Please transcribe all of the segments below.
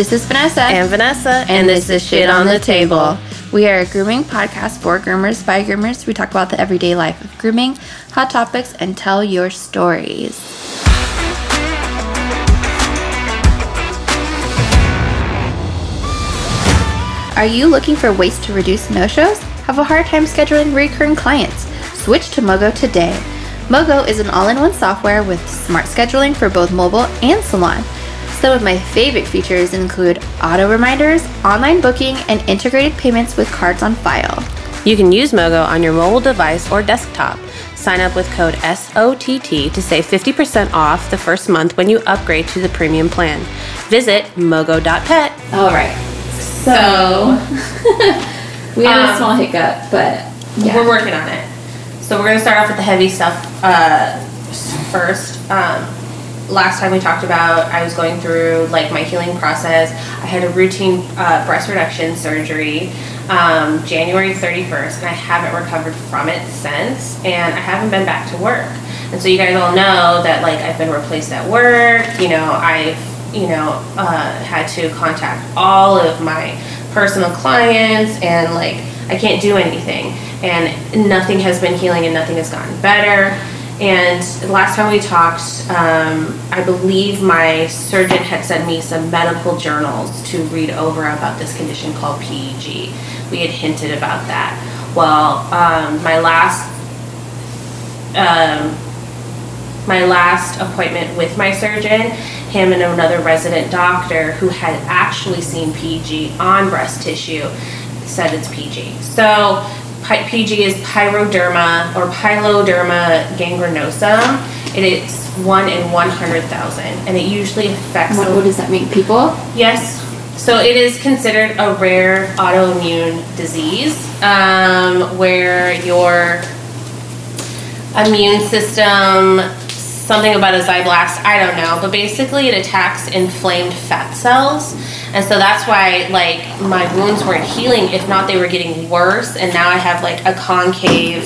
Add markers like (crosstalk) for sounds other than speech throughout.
This is Vanessa. And Vanessa. And, this, is Shit on the Table. We are a grooming podcast for groomers by groomers. We talk about the everyday life of grooming, hot topics, and tell your stories. Are you looking for ways to reduce no shows? Have a hard time scheduling recurring clients? Switch to MoeGo today. MoeGo is an all in one software with smart scheduling for both mobile and salon. Some of my favorite features include auto reminders, online booking, and integrated payments with cards on file. You can use MoeGo on your mobile device or desktop. Sign up with code SOTT to save 50% off the first month when you upgrade to the premium plan. Visit moego.pet. All right. So, (laughs) we had a Um, small hiccup, but yeah. We're working on it. So we're gonna start off with the heavy stuff uh, first. Um, last time we talked about I was going through like my healing process. I had a routine uh, breast reduction surgery um, January 31st, and I haven't recovered from it since, and I haven't been back to work. And so you guys all know that like I've been replaced at work. You know I've you know uh, had to contact all of my personal clients and like I can't do anything and nothing has been healing and nothing has gotten better and the last time we talked um, I believe my surgeon had sent me some medical journals to read over about this condition called PEG we had hinted about that well um, my last um, my last appointment with my surgeon, him and another resident doctor who had actually seen PG on breast tissue said it's PG. So PG is pyroderma or piloderma gangrenosa. It is one in 100,000 and it usually affects what, what does that mean? People? Yes. So it is considered a rare autoimmune disease um, where your immune system, something about a zyblast, I don't know, but basically it attacks inflamed fat cells. And so that's why like my wounds weren't healing, if not they were getting worse. And now I have like a concave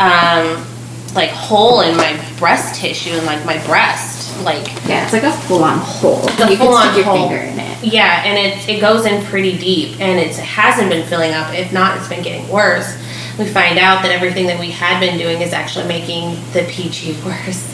um, like hole in my breast tissue and like my breast. Like Yeah, it's like a full on hole. Full-on can stick your hole. finger in it. Yeah, and it, it goes in pretty deep, and it hasn't been filling up. If not, it's been getting worse. We find out that everything that we had been doing is actually making the PG (laughs) worse.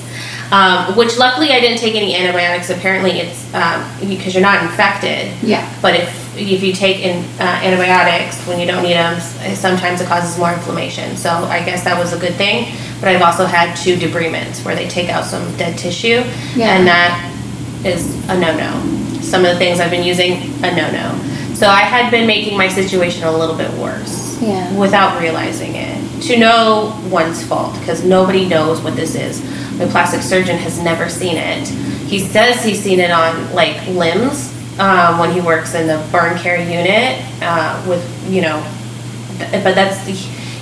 Um, which luckily I didn't take any antibiotics. Apparently, it's um, because you're not infected. Yeah. But if if you take in, uh, antibiotics when you don't need them, sometimes it causes more inflammation. So I guess that was a good thing. But I've also had two debridements where they take out some dead tissue, Yeah. and that is a no-no. Some of the things I've been using, a no-no. So I had been making my situation a little bit worse Yeah. without realizing it. To know one's fault, because nobody knows what this is. My plastic surgeon has never seen it. He says he's seen it on like limbs um, when he works in the burn care unit uh, with you know, but that's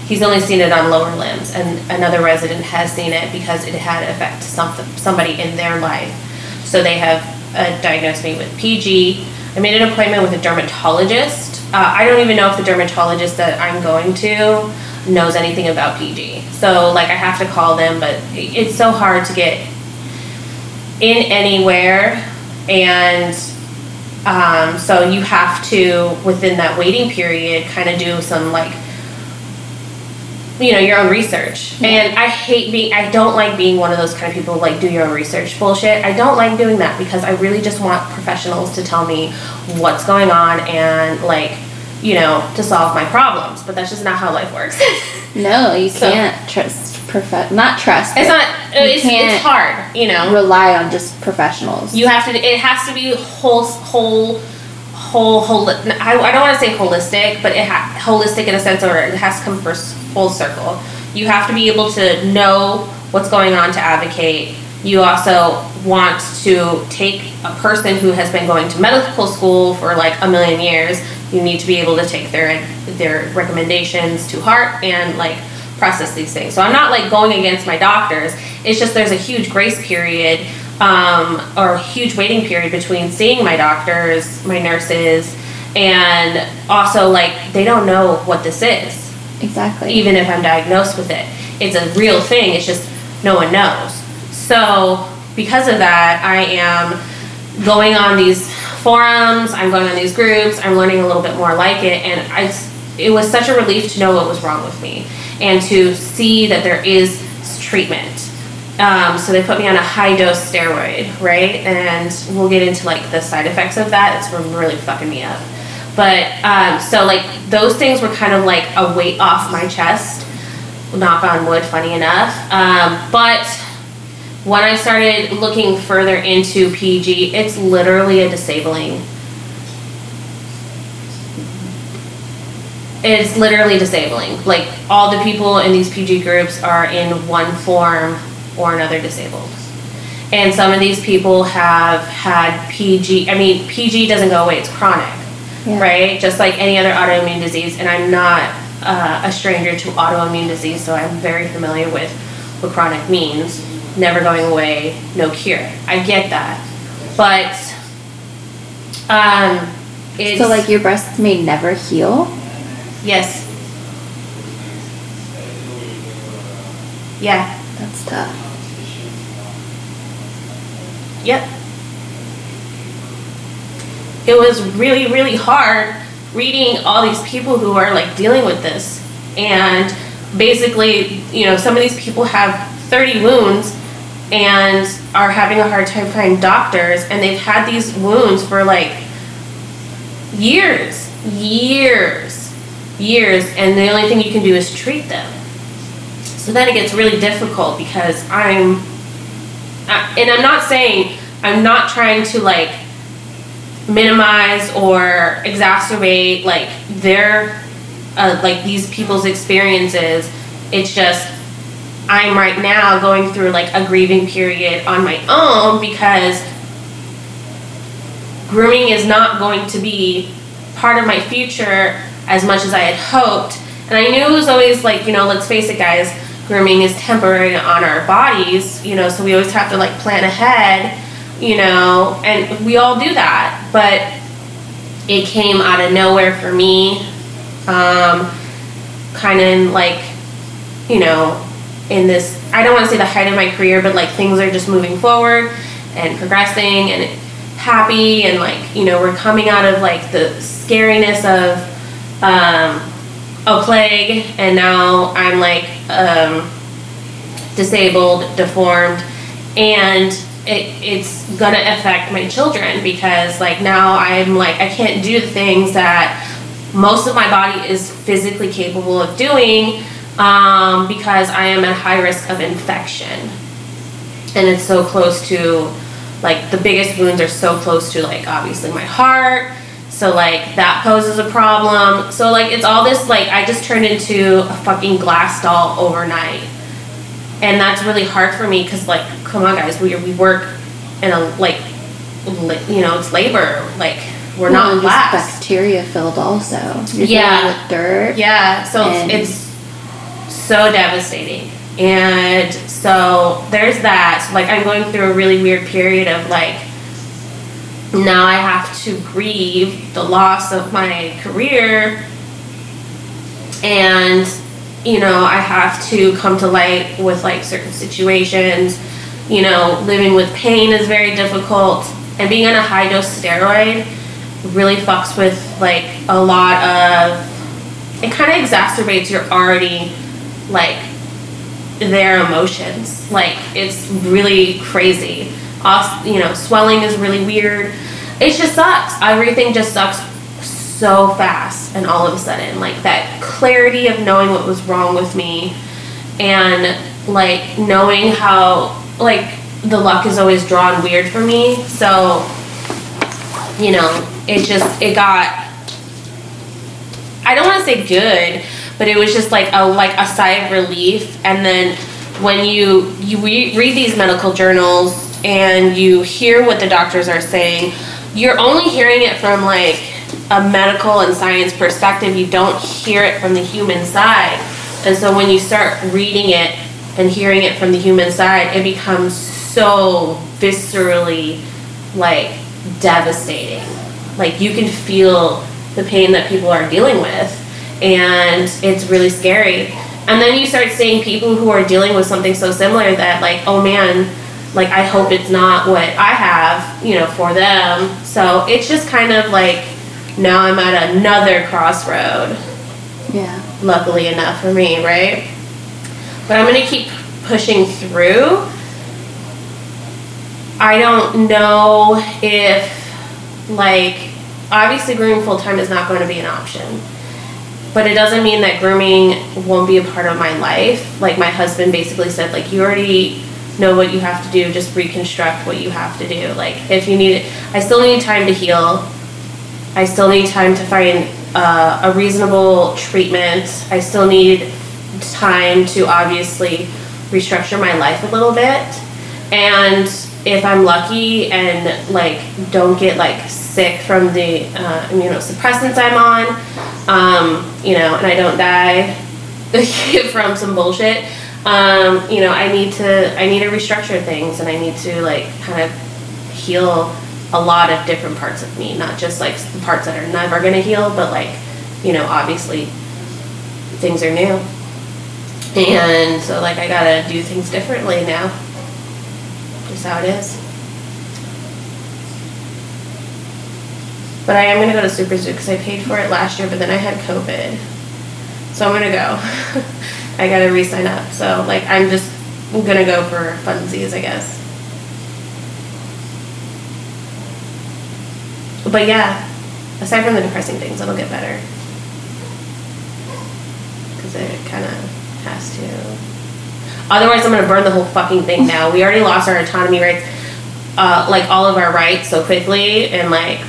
he's only seen it on lower limbs, and another resident has seen it because it had affect something somebody in their life. So they have uh, diagnosed me with PG. I made an appointment with a dermatologist. Uh, I don't even know if the dermatologist that I'm going to knows anything about PG. So like I have to call them, but it's so hard to get in anywhere, and um, so you have to within that waiting period kind of do some like you know your own research. And i hate being i don't like being one of those kind of people like do your own research bullshit. I don't like doing that because i really just want professionals to tell me what's going on and like you know to solve my problems but that's just not how life works (laughs) No, you So- can't trust perfect. Not trust. it's not it's, it's hard you know Rely on just professionals. you have to it has to be whole whole whole whole I, I don't want to say holistic but it ha- holistic in a sense or it has to come first full circle you have to be able to know what's going on to advocate you also want to take a person who has been going to medical school for like a million years you need to be able to take their their recommendations to heart and like process these things so i'm not like going against my doctors it's just there's a huge grace period um, or a huge waiting period between seeing my doctors my nurses and also like they don't know what this is exactly. even if I'm diagnosed with it. It's a real thing, it's just no one knows. So, because of that, I am going on these forums, I'm going on these groups, I'm learning a little bit more like it, and I, it was such a relief to know what was wrong with me and to see that there is treatment. Um, so they put me on a high dose steroid, right? And we'll get into like the side effects of that. It's really fucking me up. But um, so like those things were kind of like a weight off my chest. Knock on wood, funny enough. Um, but when I started looking further into PG, it's literally a disabling. It's literally disabling. Like all the people in these PG groups are in one form or another disabled. And some of these people have had PG. I mean, PG doesn't go away; it's chronic, yeah. right? Just like any other autoimmune disease. And I'm not uh, a stranger to autoimmune disease, so I'm very familiar with what chronic means never going away, no cure. I get that. But um it's So like your breasts may never heal? Yes. Yeah. That's tough. Yep. It was really, really hard reading all these people who are like dealing with this. And basically, you know, some of these people have 30 wounds and are having a hard time finding doctors and they've had these wounds for like years years years and the only thing you can do is treat them. So then it gets really difficult because i'm and i'm not saying i'm not trying to like minimize or exacerbate like their uh, like these people's experiences. It's just I'm right now going through like a grieving period on my own because grooming is not going to be part of my future as much as I had hoped. And I knew it was always like, you know, let's face it, guys, grooming is temporary on our bodies, you know, so we always have to like plan ahead, you know, and we all do that. But it came out of nowhere for me, um, kind of like, you know, in this I don't want to say the height of my career, but like things are just moving forward and progressing and happy and like you know we're coming out of like the scariness of um, a plague and now I'm like um, disabled, deformed, and it, it's gonna affect my children because like now I'm like I can't do the things that most of my body is physically capable of doing um, because I am at high risk of infection. And it's so close to, like, the biggest wounds are so close to, like, obviously my heart. So, like, that poses a problem. So, like, it's all this, like, I just turned into a fucking glass doll overnight. And that's really hard for me because, like, come on, guys, we, we work in a, like, you know, it's labor. Like, we're well, not glass. bacteria filled also. You're yeah. With dirt. Yeah. So it's so devastating. And so there's that. So like I'm going through a really weird period of like now I have to grieve the loss of my career and you know, I have to come to light with like certain situations. You know, living with pain is very difficult and being on a high dose steroid really fucks with like a lot of it kind of exacerbates your already like their emotions. Like it's really crazy. Off, you know, swelling is really weird. It just sucks. Everything just sucks so fast and all of a sudden like that clarity of knowing what was wrong with me and like knowing how like the luck is always drawn weird for me so you know it just it got i don't want to say good but it was just like a like a sigh of relief. And then when you you re- read these medical journals and you hear what the doctors are saying you're only hearing it from like a medical and science perspective. You don't hear it from the human side. And so when you start reading it and hearing it from the human side it becomes so viscerally like devastating. Like you can feel the pain that people are dealing with and it's really scary. And then you start seeing people who are dealing with something so similar that, like, oh man, like I hope it's not what I have, you know, for them. So it's just kind of like now I'm at another crossroad. Yeah. Luckily enough for me, right? But I'm gonna keep pushing through. I don't know if like obviously grooming full time is not going to be an option. But it doesn't mean that grooming won't be a part of my life. Like my husband basically said, like you already know what you have to do, just reconstruct what you have to do. Like if you need I still need time to heal. I still need time to find uh, a reasonable treatment. I still need time to obviously restructure my life a little bit. And if I'm lucky and like don't get like sick from the uh, immunosuppressants I'm on, um, you know, and I don't die (laughs) from some bullshit, um, you know, I need to I need to restructure things and I need to like kind of heal a lot of different parts of me, not just like the parts that are never gonna heal, but like, you know, obviously things are new. And so like I gotta do things differently now. Just how it is. But I am gonna go to SuperZoo because I paid for it last year, but then I had COVID. So I'm gonna go. (laughs) I gotta re-sign up. So like I'm just gonna go for funsies, I guess. But yeah, aside from the depressing things, it'll get better. Because it kind of has to. Otherwise, I'm gonna burn the whole fucking thing now. We already lost our autonomy rights, uh, like all of our rights so quickly, and like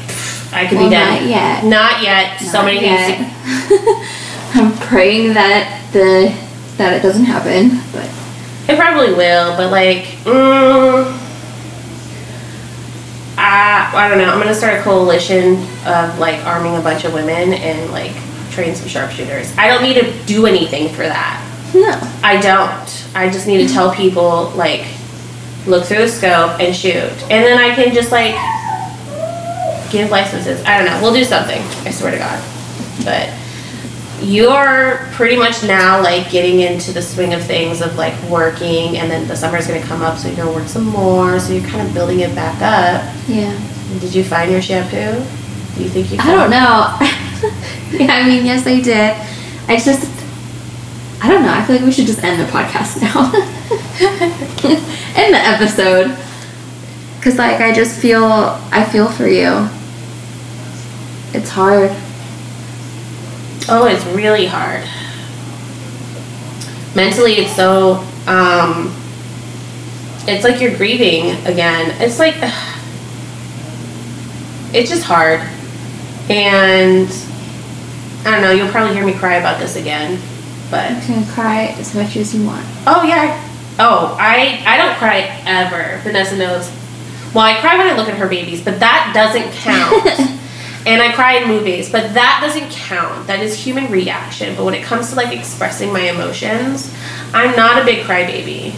I could Well, be dead. not yet. Not yet. so many yet. things. (laughs) I'm praying that the that it doesn't happen, but It probably will, but like, mm, I, I don't know. I'm gonna start a coalition of like arming a bunch of women and like train some sharpshooters. I don't need to do anything for that. No. I don't. I just need to tell people like look through the scope and shoot. And then I can just like give licenses. I don't know. We'll do something. I swear to God. But you're pretty much now like getting into the swing of things of like working and then the summer's gonna come up so you're gonna work some more so you're kind of building it back up. Yeah. Did you find your shampoo? Do you think you I don't know. (laughs) yeah, I mean, yes, I did. I just, I don't know. I feel like we should just end the podcast now. (laughs) end the episode. Cause like I just feel, I feel for you. It's hard. Oh, it's really hard. Mentally, it's so, um, it's like you're grieving again. It's like, (sighs) it's just hard. And I don't know, you'll probably hear me cry about this again, but You can cry as much as you want. Oh yeah. Oh, I I don't cry ever. Vanessa knows. Well, I cry when I look at her babies, but that doesn't count. (laughs) and I cry in movies, but that doesn't count. That is human reaction. But when it comes to like expressing my emotions, I'm not a big crybaby.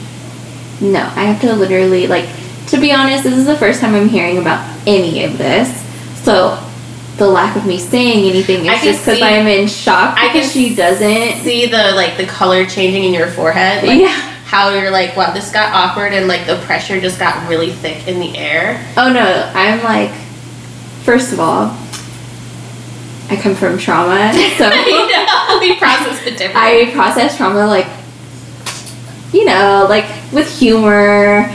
No, I have to literally like. To be honest, this is the first time I'm hearing about any of this. So, the lack of me saying anything I just because I'm in shock I can because she doesn't. See the like the color changing in your forehead. Like, Yeah. How you're like, wow, this got awkward, and like the pressure just got really thick in the air. Oh no, I'm like, first of all, I come from trauma, (laughs) so I know we processed it differently. I process trauma like, you know, like with humor,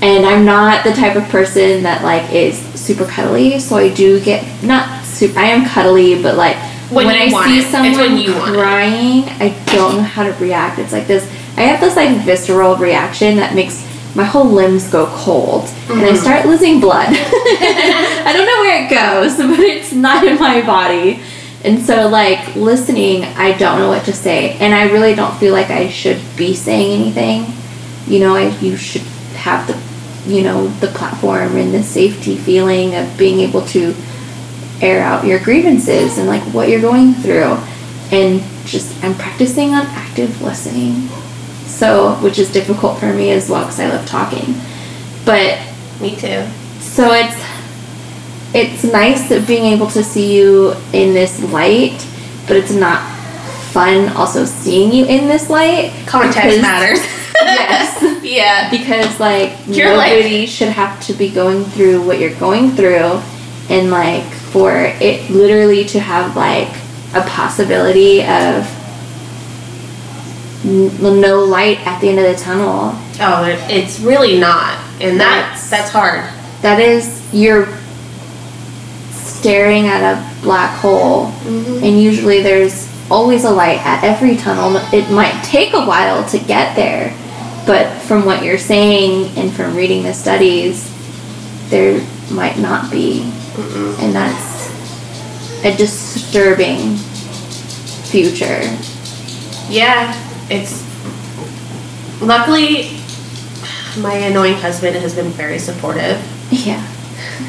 and I'm not the type of person that like is super cuddly. So I do get not super. I am cuddly, but like When you I see it. Someone when crying, I don't know how to react. It's like this. I have this like visceral reaction that makes my whole limbs go cold, and I Mhm. start losing blood. (laughs) I don't know where it goes, (laughs) but it's not in my body. And so, like, listening, I don't know what to say. And I really don't feel like I should be saying anything. You know, I, you should have the, you know, the platform and the safety feeling of being able to air out your grievances and, like, what you're going through. And just, I'm practicing on active listening. So, which is difficult for me as well because I love talking. But Me too. so it's it's nice that being able to see you in this light, but it's not fun also seeing you in this light. Context because- matters. Yes. (laughs) Yeah. because like like- nobody should have to be going through what you're going through and like for it literally to have like a possibility of n- no light at the end of the tunnel. Oh, it's really not, and that's That's- that's hard. that is you're staring at a black hole mm-hmm. and usually there's always a light at every tunnel. It might take a while to get there but from what you're saying and from reading the studies there might not be and that's a disturbing future Yeah, it's luckily my annoying husband has been very supportive. yeah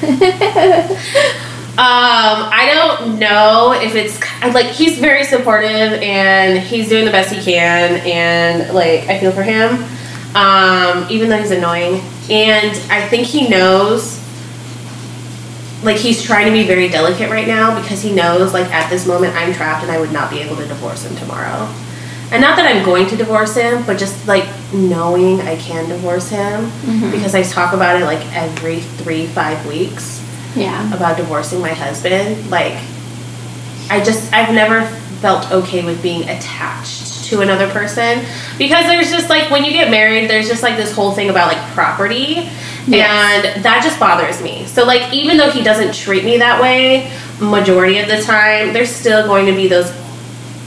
(laughs) Um, I don't know if it's like he's very supportive and he's doing the best he can, and like I feel for him, um, even though he's annoying. And I think he knows, like he's trying to be very delicate right now because he knows, like at this moment, I'm trapped and I would not be able to divorce him tomorrow. And not that I'm going to divorce him, but just like knowing I can divorce him mm-hmm. because I talk about it like every three, five weeks yeah. about divorcing my husband. Like i just i've never felt okay with being attached to another person because there's just like when you get married there's just like this whole thing about like property Yes. and that just bothers me so like even though he doesn't treat me that way majority of the time there's still going to be those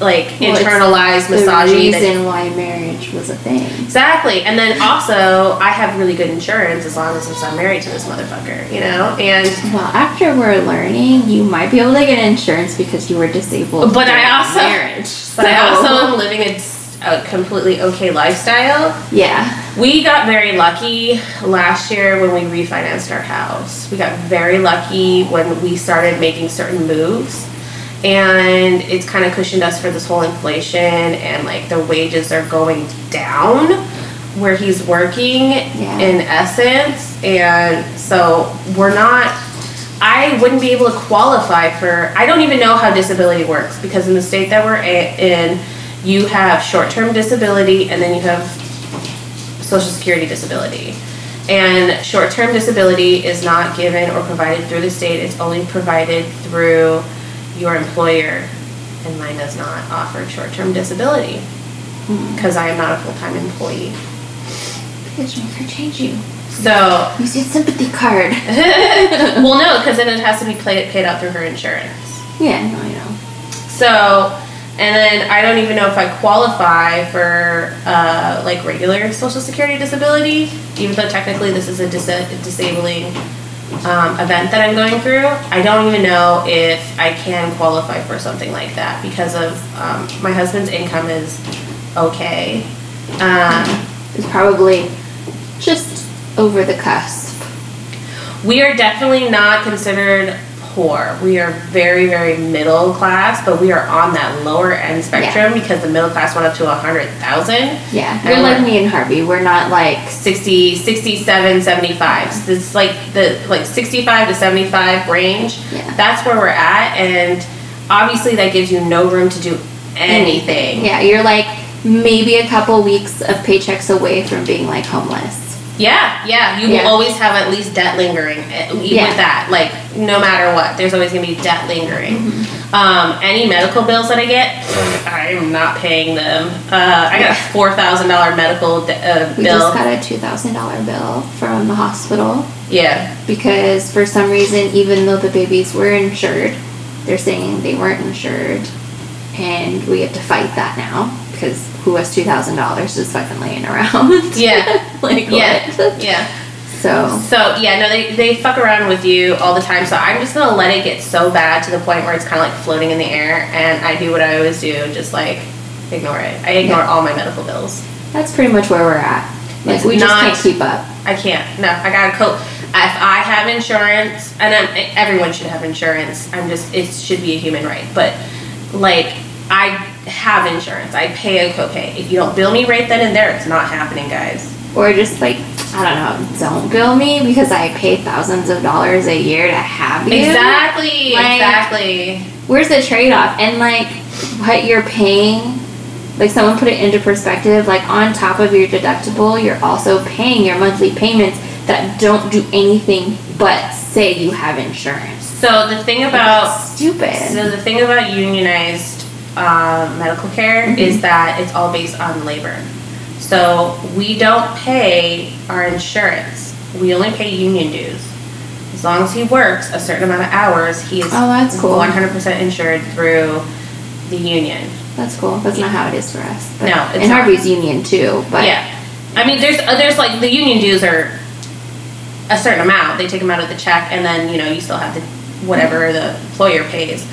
like Well, internalized the misogyny that reason why marriage was a thing Exactly. And then also, I have really good insurance as long as I'm married to this motherfucker, you know? And Well, after we're learning, you might be able to get insurance because you were disabled. But I also- marriage. But I also am living a, a completely okay lifestyle. yeah, We got very lucky last year when we refinanced our house. We got very lucky when we started making certain moves. And it's kind of cushioned us for this whole inflation and like the wages are going down where he's working in essence. And so we're not I wouldn't be able to qualify for. I don't even know how disability works because in the state that we're in, you have short-term disability and then you have social security disability. And short-term disability is not given or provided through the state. It's only provided through your employer. And mine does not offer short-term disability hmm. because I am not a full-time employee. Bitch, make her change you. So Use your sympathy card. (laughs) (laughs) well, no, because then it has to be paid, paid out through her insurance. yeah, no, I know. So, and then I don't even know if I qualify for uh, like regular Social Security disability, even though technically this is a dis- disabling um, event that I'm going through. I don't even know if I can qualify for something like that because of um, my husband's income is okay. Um, It's probably just over the cusp. We are definitely not considered poor. We are very, very middle class, but we are on that lower end spectrum because the middle class went up to a hundred thousand. Yeah, you're like me and Harvey. We're not like 60, 67, 75. So this is like the like 65 to 75 range. Yeah. That's where we're at and obviously that gives you no room to do anything. Yeah, you're like maybe a couple weeks of paychecks away from being like homeless. Yeah, yeah. You Yeah. will always have at least debt lingering. eh, Even Yeah. with that, like no matter what, there's always gonna be debt lingering. Mm-hmm. Um, any medical bills that I get, I'm not paying them. Uh, I got a four thousand dollar medical de- uh, We bill. just got a two thousand dollar bill from the hospital yeah, because for some reason, even though the babies were insured, they're saying they weren't insured, and we have to fight that now because who has two thousand dollars just fucking laying around? (laughs) yeah, like yeah, what? yeah. So So yeah, no, they, they fuck around with you all the time. So I'm just gonna let it get so bad to the point where it's kind of like floating in the air, and I do what I always do, just like ignore it. I ignore Yeah. all my medical bills. that's pretty much where we're at. Like It's we just not- can't keep up. I can't. No, I gotta cope. If I have insurance, and I'm, everyone should have insurance. I'm just it should be a human right. But like I have insurance. I pay a copay. If you don't bill me right then and there, it's not happening, guys. Or just like I don't know, don't bill me because I pay thousands of dollars a year to have you. Exactly. Like- exactly. Where's the trade off? And like what you're paying, like someone put it into perspective, like on top of your deductible, you're also paying your monthly payments that don't do anything but say you have insurance. So the thing about That's stupid. so the thing about unionized um, medical care Mm-hmm. is that it's all based on labor. So we don't pay our insurance. We only pay union dues. As long as he works a certain amount of hours, he is Oh, that's cool. 100% insured through the union. That's cool. That's not how it is for us. But- No, it's and. Harvey's union too, but yeah, I mean, there's uh, there's like the union dues are a certain amount. They take them out of the check, and then you know you still have the whatever the employer pays,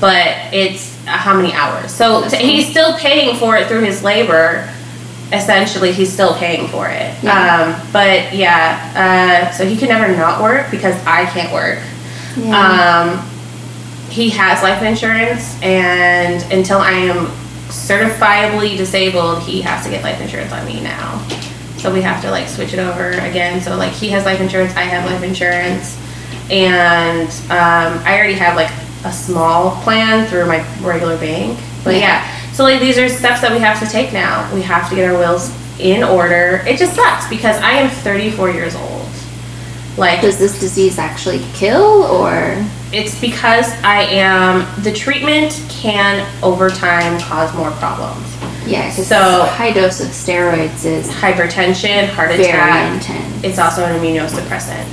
but it's how many hours. So That's he's still paying for it through his labor. Essentially, he's still paying for it. Yeah. Um, but yeah, uh, so he can never not work because I can't work. Yeah. Um, he has life insurance, and until I am certifiably disabled, he has to get life insurance on me now. So we have to like switch it over again. So like he has life insurance, I have life insurance, and um, I already have like a small plan through my regular bank. But Yeah. yeah, so like these are steps that we have to take now. We have to get our wills in order. It just sucks because I am 34 years old. Like Does this disease actually kill or? it's because I am the treatment can over time cause more problems. Yeah, So- high dose of steroids is Hypertension, heart very attack. intense. It's also an immunosuppressant.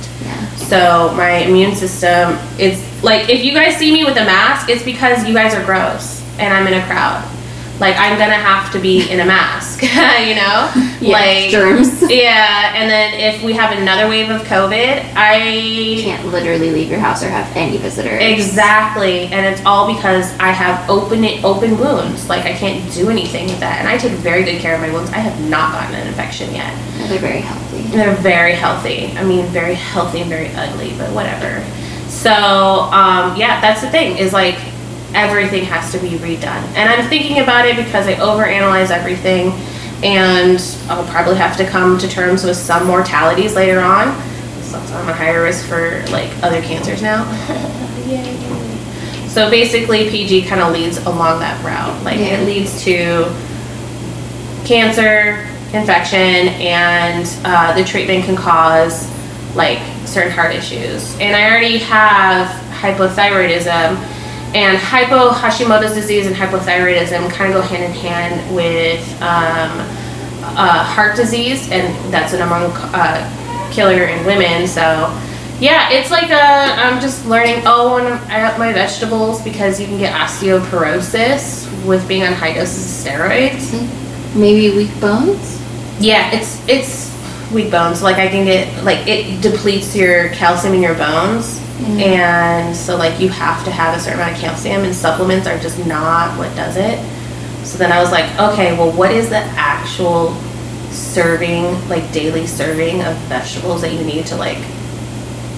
So my immune system is like if you guys see me with a mask, it's because you guys are gross and I'm in a crowd. Like I'm gonna have to be in a mask, (laughs) you know? Yeah, like germs. (laughs) Yeah, and then if we have another wave of COVID, I can't literally leave your house or have any visitors. Exactly, and it's all because I have open it open wounds. Like I can't do anything with that, and I take very good care of my wounds. I have not gotten an infection yet. Yeah, they're very healthy. They're very healthy. I mean, very healthy and very ugly, but whatever. So um, yeah, that's the thing. Is like everything has to be redone, and I'm thinking about it because I overanalyze everything, and I'll probably have to come to terms with some mortalities later on. So I'm a higher risk for like other cancers now. (laughs) So basically, PG kind of leads along that route. Like Yeah. it leads to cancer, infection, and uh, the treatment can cause like certain heart issues. And I already have hypothyroidism, and hypo Hashimoto's disease and hypothyroidism kind of go hand in hand with um, uh, heart disease, and that's a number one uh, killer in women. So. Yeah, it's like a, I'm just learning. Oh, and I up my vegetables because you can get osteoporosis with being on high doses of steroids. Maybe weak bones. Yeah, it's it's weak bones. Like I can get like it depletes your calcium in your bones, mm-hmm. and so like you have to have a certain amount of calcium, and supplements are just not what does it. So then I was like, okay, well, what is the actual serving, like daily serving of vegetables that you need to like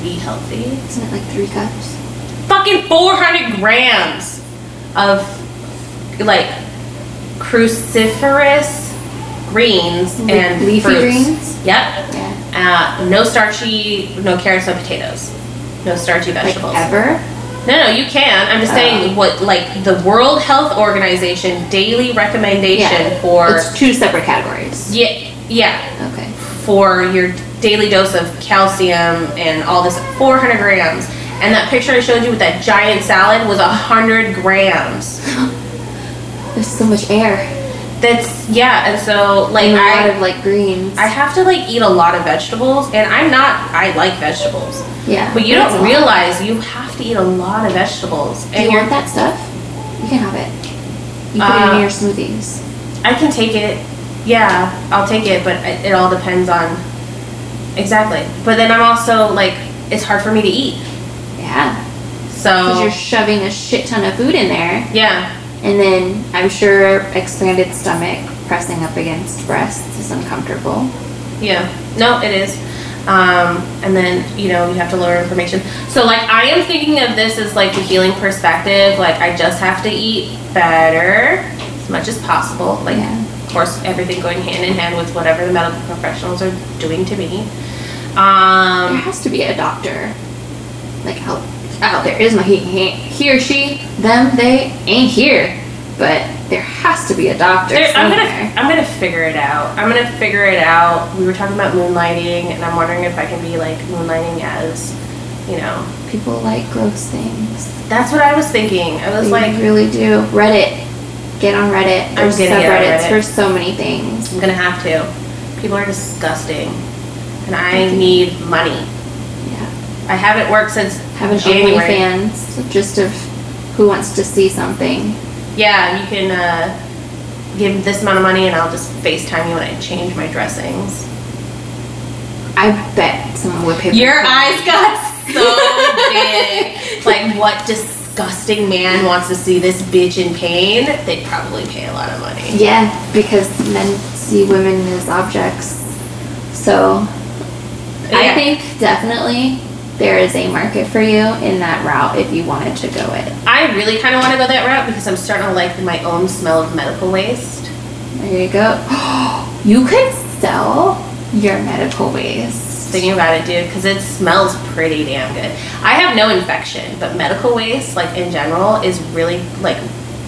be healthy? Isn't it like three cups? Fucking 400 grams of like cruciferous greens and leafy fruits. greens? Yep. Yeah. Uh, no starchy, no carrots, no potatoes, no starchy Like vegetables. ever? No, no, you can. I'm just saying Oh. what like the World Health Organization daily recommendation Yeah. for It's two separate categories. yeah yeah Okay. for your daily dose of calcium and all this 400 grams. And that picture I showed you with that giant salad was 100 grams. (gasps) There's so much air. That's yeah, and so like And a I lot of like greens. I have to like eat a lot of vegetables and I'm not I like vegetables. yeah. But you a don't realize you have to eat a lot of vegetables. Do And you want that stuff? You can have it. You put it Uh, in your smoothies. I can take it. Yeah, I'll take it, but it, it all depends on exactly. But then I'm also like it's hard for me to eat. Yeah. So. Because So you're shoving a shit ton of food in there. yeah, And then I'm sure expanded stomach pressing up against breasts is uncomfortable. Yeah, no, it is. Um, and then you know you have to lower information. So like I am thinking of this as like the healing perspective. Like I just have to eat better as much as possible. Like Yeah. of course everything going hand in hand with whatever the medical professionals are doing to me. Um, There has to be a doctor, like out out there. Is my he, he he or she them they ain't here, but there has to be a doctor There, I'm gonna I'm gonna figure it out. I'm gonna figure it out. We were talking about moonlighting, and I'm wondering if I can be like moonlighting as, you know. People like gross things. That's what I was thinking. I was They like, really do. Reddit. Get on Reddit. There's gonna subreddits Reddit. for so many things. I'm gonna have to. People are disgusting, and I need money. I haven't worked since Have an January. OnlyFans just of who wants to see something. Yeah, you can uh, give this amount of money, and I'll just FaceTime you when I change my dressings. I bet someone would pay. for Your that. eyes got (laughs) so big. Like, what disgusting man wants to see this bitch in pain? They'd probably pay a lot of money. Yeah, because men see women as objects. So I Yeah. think definitely there is a market for you in that route if you wanted to go it. I really kind of want to go that route because I'm starting to like my own smell of medical waste. There you go. (gasps) you could sell your medical waste. Thinking about it, dude, because it smells pretty damn good. I have no infection, but medical waste, like in general, is really like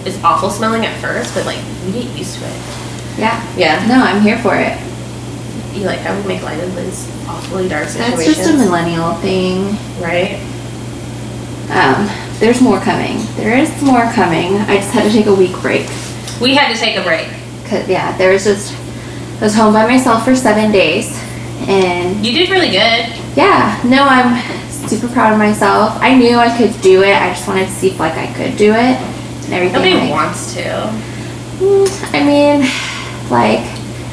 is awful smelling at first, but like you get used to it. Yeah. Yeah. No, I'm here for it. You like how we make light of these awfully dark That's just a millennial thing. right? Um, there's more coming. There is more coming. I just had to take a week break. We had to take a break. Cause yeah, there was just I was home by myself for seven days, and You did really good. yeah, no, I'm super proud of myself. I knew I could do it. I just wanted to see if like I could do it and everything. Nobody like- wants to. I mean, like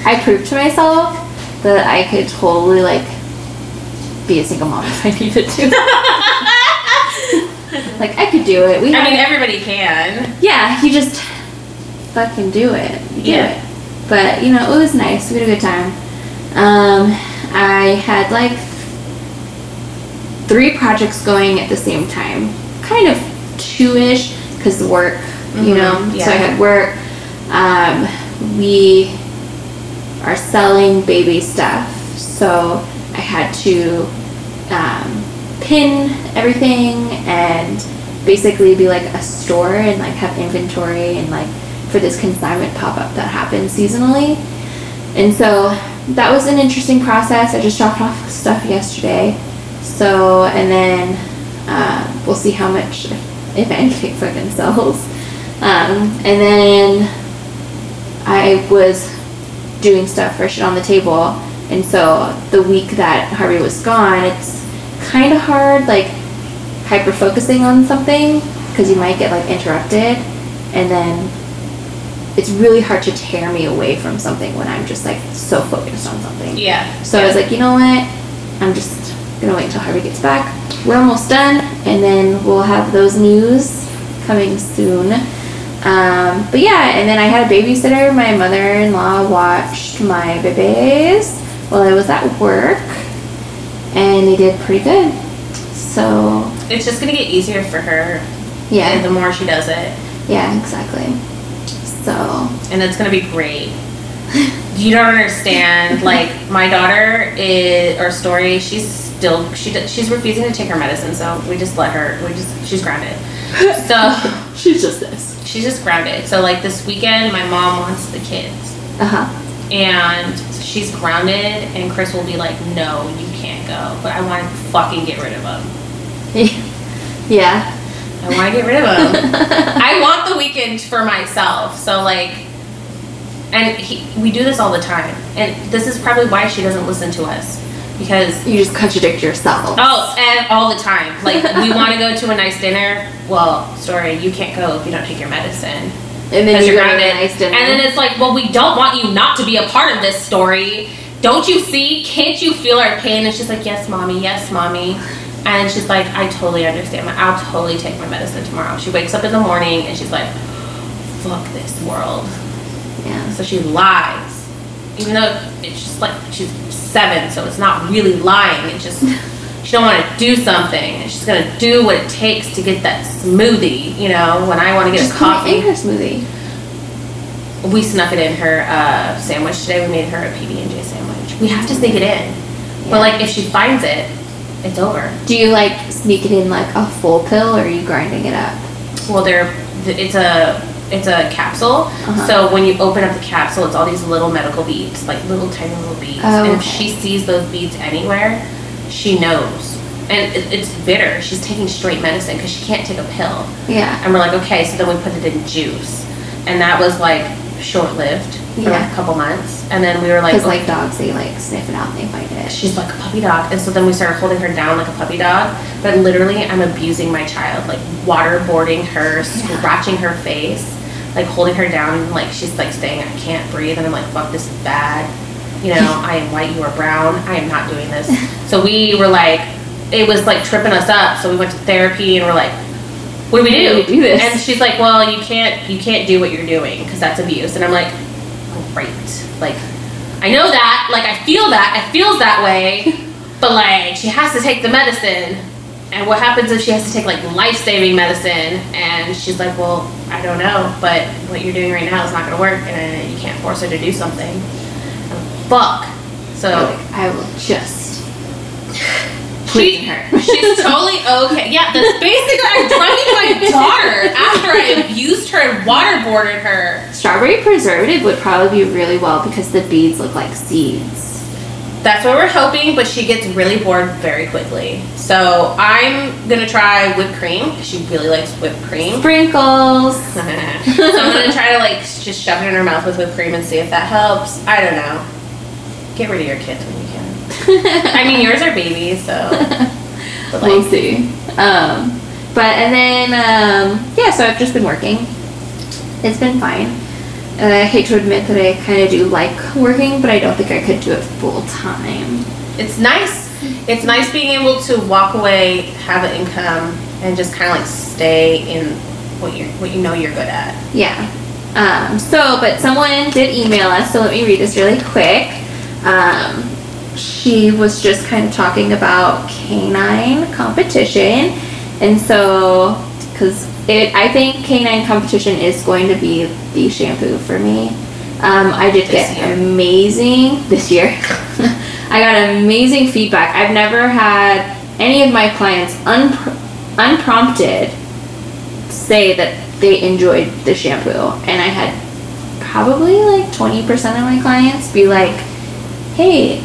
I proved to myself that I could totally like be a single mom (laughs) if I needed to. (laughs) like I could do it. We I mean, everybody can. yeah, you just fucking do it. You do Yeah. it. But you know, it was nice. We had a good time. Um, I had like three projects going at the same time, kind of two-ish because work. You Mhm, know, so. I had work. Um, we are selling baby stuff, so I had to um, pin everything and basically be like a store and like have inventory and like for this consignment pop up that happens seasonally. And so that was an interesting process. I just dropped off stuff yesterday. So, and then uh, we'll see how much, if anything, fucking sells. (laughs) Um, and then I was doing stuff for shit on the table. And so the week that Harvey was gone, it's kind of hard, like hyper focusing on something because you might get like interrupted. And then it's really hard to tear me away from something when I'm just like so focused on something. Yeah. So I was like, you know what? I'm just gonna wait until Harvey gets back. We're almost done, and then we'll have those news coming soon. Um, but yeah, and then I had a babysitter. My mother-in-law watched my babies while I was at work, and they did pretty good. So It's just gonna get easier for her. yeah, The more she does it, yeah, exactly. So and it's gonna be great. (laughs) You don't understand. Like my daughter is, or story. She's still she she's refusing to take her medicine, so we just let her. We just she's grounded. (laughs) So she's just this. She's just grounded. So like this weekend, my mom wants the kids. Uh huh. and she's grounded and chris will be like no you can't go but i want to fucking get rid of him (laughs) yeah. i want to get rid of him (laughs) i want the weekend for myself so like and he, we do this all the time and this is probably why she doesn't listen to us because You just contradict yourself. oh and all the time like we want to go to a nice dinner well story you can't go if you don't take your medicine And then you you're go to a grounded. nice dinner. And then it's like, well, we don't want you not to be a part of this story. Don't you see? Can't you feel our pain? And she's like, yes, mommy, yes, mommy. And she's like, I totally understand. I'll totally take my medicine tomorrow. She wakes up in the morning and she's like, fuck this world. yeah. So she lies. Even though it's just like she's seven, so it's not really lying. It's just she don't want to do something. And she's gonna do what it takes to get that smoothie. You know, when I want to get Just a coffee. in her smoothie. We snuck it in her uh, sandwich today. We made her a PB and J sandwich. We have to sneak it in, Yeah. but like if she finds it, it's over. Do you like sneak it in like a full pill or are you grinding it up? Well, they're it's a it's a capsule. Uh-huh. So when you open up the capsule, it's all these little medical beads, like little tiny little beads. Oh, and if okay. she sees those beads anywhere, she knows. And it, it's bitter. She's taking straight medicine because she can't take a pill. Yeah. And we're like, okay, so then we put it in juice. And that was like short lived for like a couple months. And then we were like, Because okay. like dogs, they like sniff it out and they find it. she's like a puppy dog. And so then we started holding her down like a puppy dog. But literally, I'm abusing my child, like waterboarding her, scratching her face, like holding her down. And like she's like saying, I can't breathe. And I'm like, fuck, this is bad. You know, (laughs) I am white, you are brown. I am not doing this. So we were like, it was like tripping us up. So we went to therapy and we're like, what do we do? Do we do this? And she's like, well, you can't, you can't do what you're doing because that's abuse. And I'm like, great. Like, I know that. Like, I feel that. It feels that way. (laughs) But like, she has to take the medicine. And what happens if she has to take like life-saving medicine? And she's like, well, I don't know. But what you're doing right now is not going to work, and you can't force her to do something. And fuck. So Like, I will just. she, her. (laughs) she's totally okay. Yeah, that's (laughs) basically I'm drugging my daughter after I (laughs) abused her and waterboarded her. Strawberry preservative would probably be really well because the beads look like seeds. That's what we're hoping, but she gets really bored very quickly. So I'm gonna try whipped cream. 'cause She really likes whipped cream. Sprinkles. (laughs) so I'm gonna try to like just shove it in her mouth with whipped cream and see if that helps. I don't know. Get rid of your kids when you can. I mean, yours are babies, so. (laughs) But we'll see. Um, but and then um, yeah, so I've just been working. It's been fine. And I hate to admit that I kind of do like working, but I don't think I could do it full time. it's nice. It's nice being able to walk away, have an income, and just kind of like stay in what you what you know you're good at. Yeah. Um, so, but someone did email us, so let me read this really quick. Um, she was just kind of talking about canine competition, and so because it, I think canine competition is going to be the shampoo for me. Um, I did This get year. amazing this year. (laughs) I got amazing feedback. I've never had any of my clients unpr- unprompted say that they enjoyed the shampoo and i had probably like 20% of my clients be like hey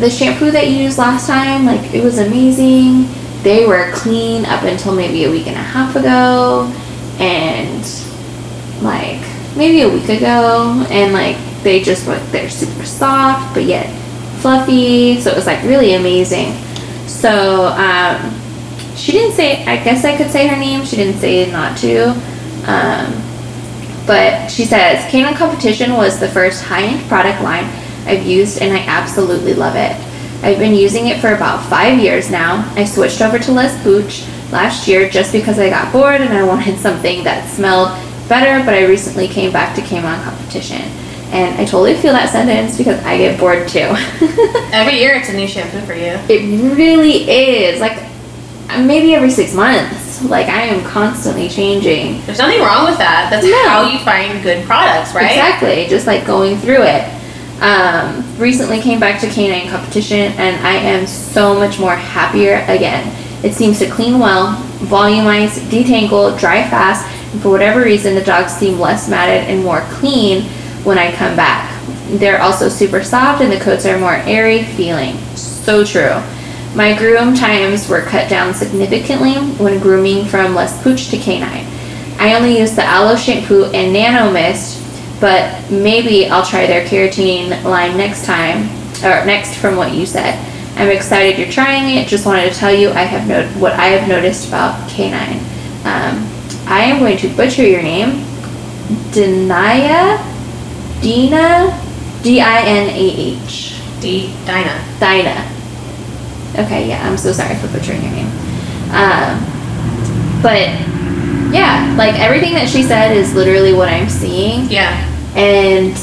the shampoo that you used last time like it was amazing they were clean up until maybe a week and a half ago. And like maybe a week ago. And like they just like they're super soft but yet fluffy. So it was like really amazing. So um she didn't say i guess i could say her name. She didn't say not to. Um, but she says canine competition was the first high-end product line i've used and i absolutely love it i've been using it for about five years now i switched over to Les Pooch last year just because i got bored and i wanted (laughs) something that smelled better but i recently came back to canine competition and i totally feel that sentence because i get bored too (laughs) Every year it's a new shampoo for you. It really is. Like maybe every six months. Like I am constantly changing. There's nothing wrong with that. That's No. how you find good products, right? Exactly. Just like going through it. Um, recently came back to canine competition and I am so much more happier again. It seems to clean well, volumize, detangle, dry fast, and for whatever reason the dogs seem less matted and more clean when I come back. They're also super soft and the coats are more airy feeling. So true. My groom times were cut down significantly when grooming from Les Pooch to Canine. I only use the aloe shampoo and nano mist, but maybe I'll try their keratin line next time, or next from what you said. I'm excited you're trying it. Just wanted to tell you I have no- what I have noticed about Canine. Um, I am going to butcher your name. Denaya, Dina, D I N A H. D Dinah. Dinah. Okay, yeah, I'm so sorry for butchering your name. Um, but yeah, like everything that she said is literally what I'm seeing. Yeah. And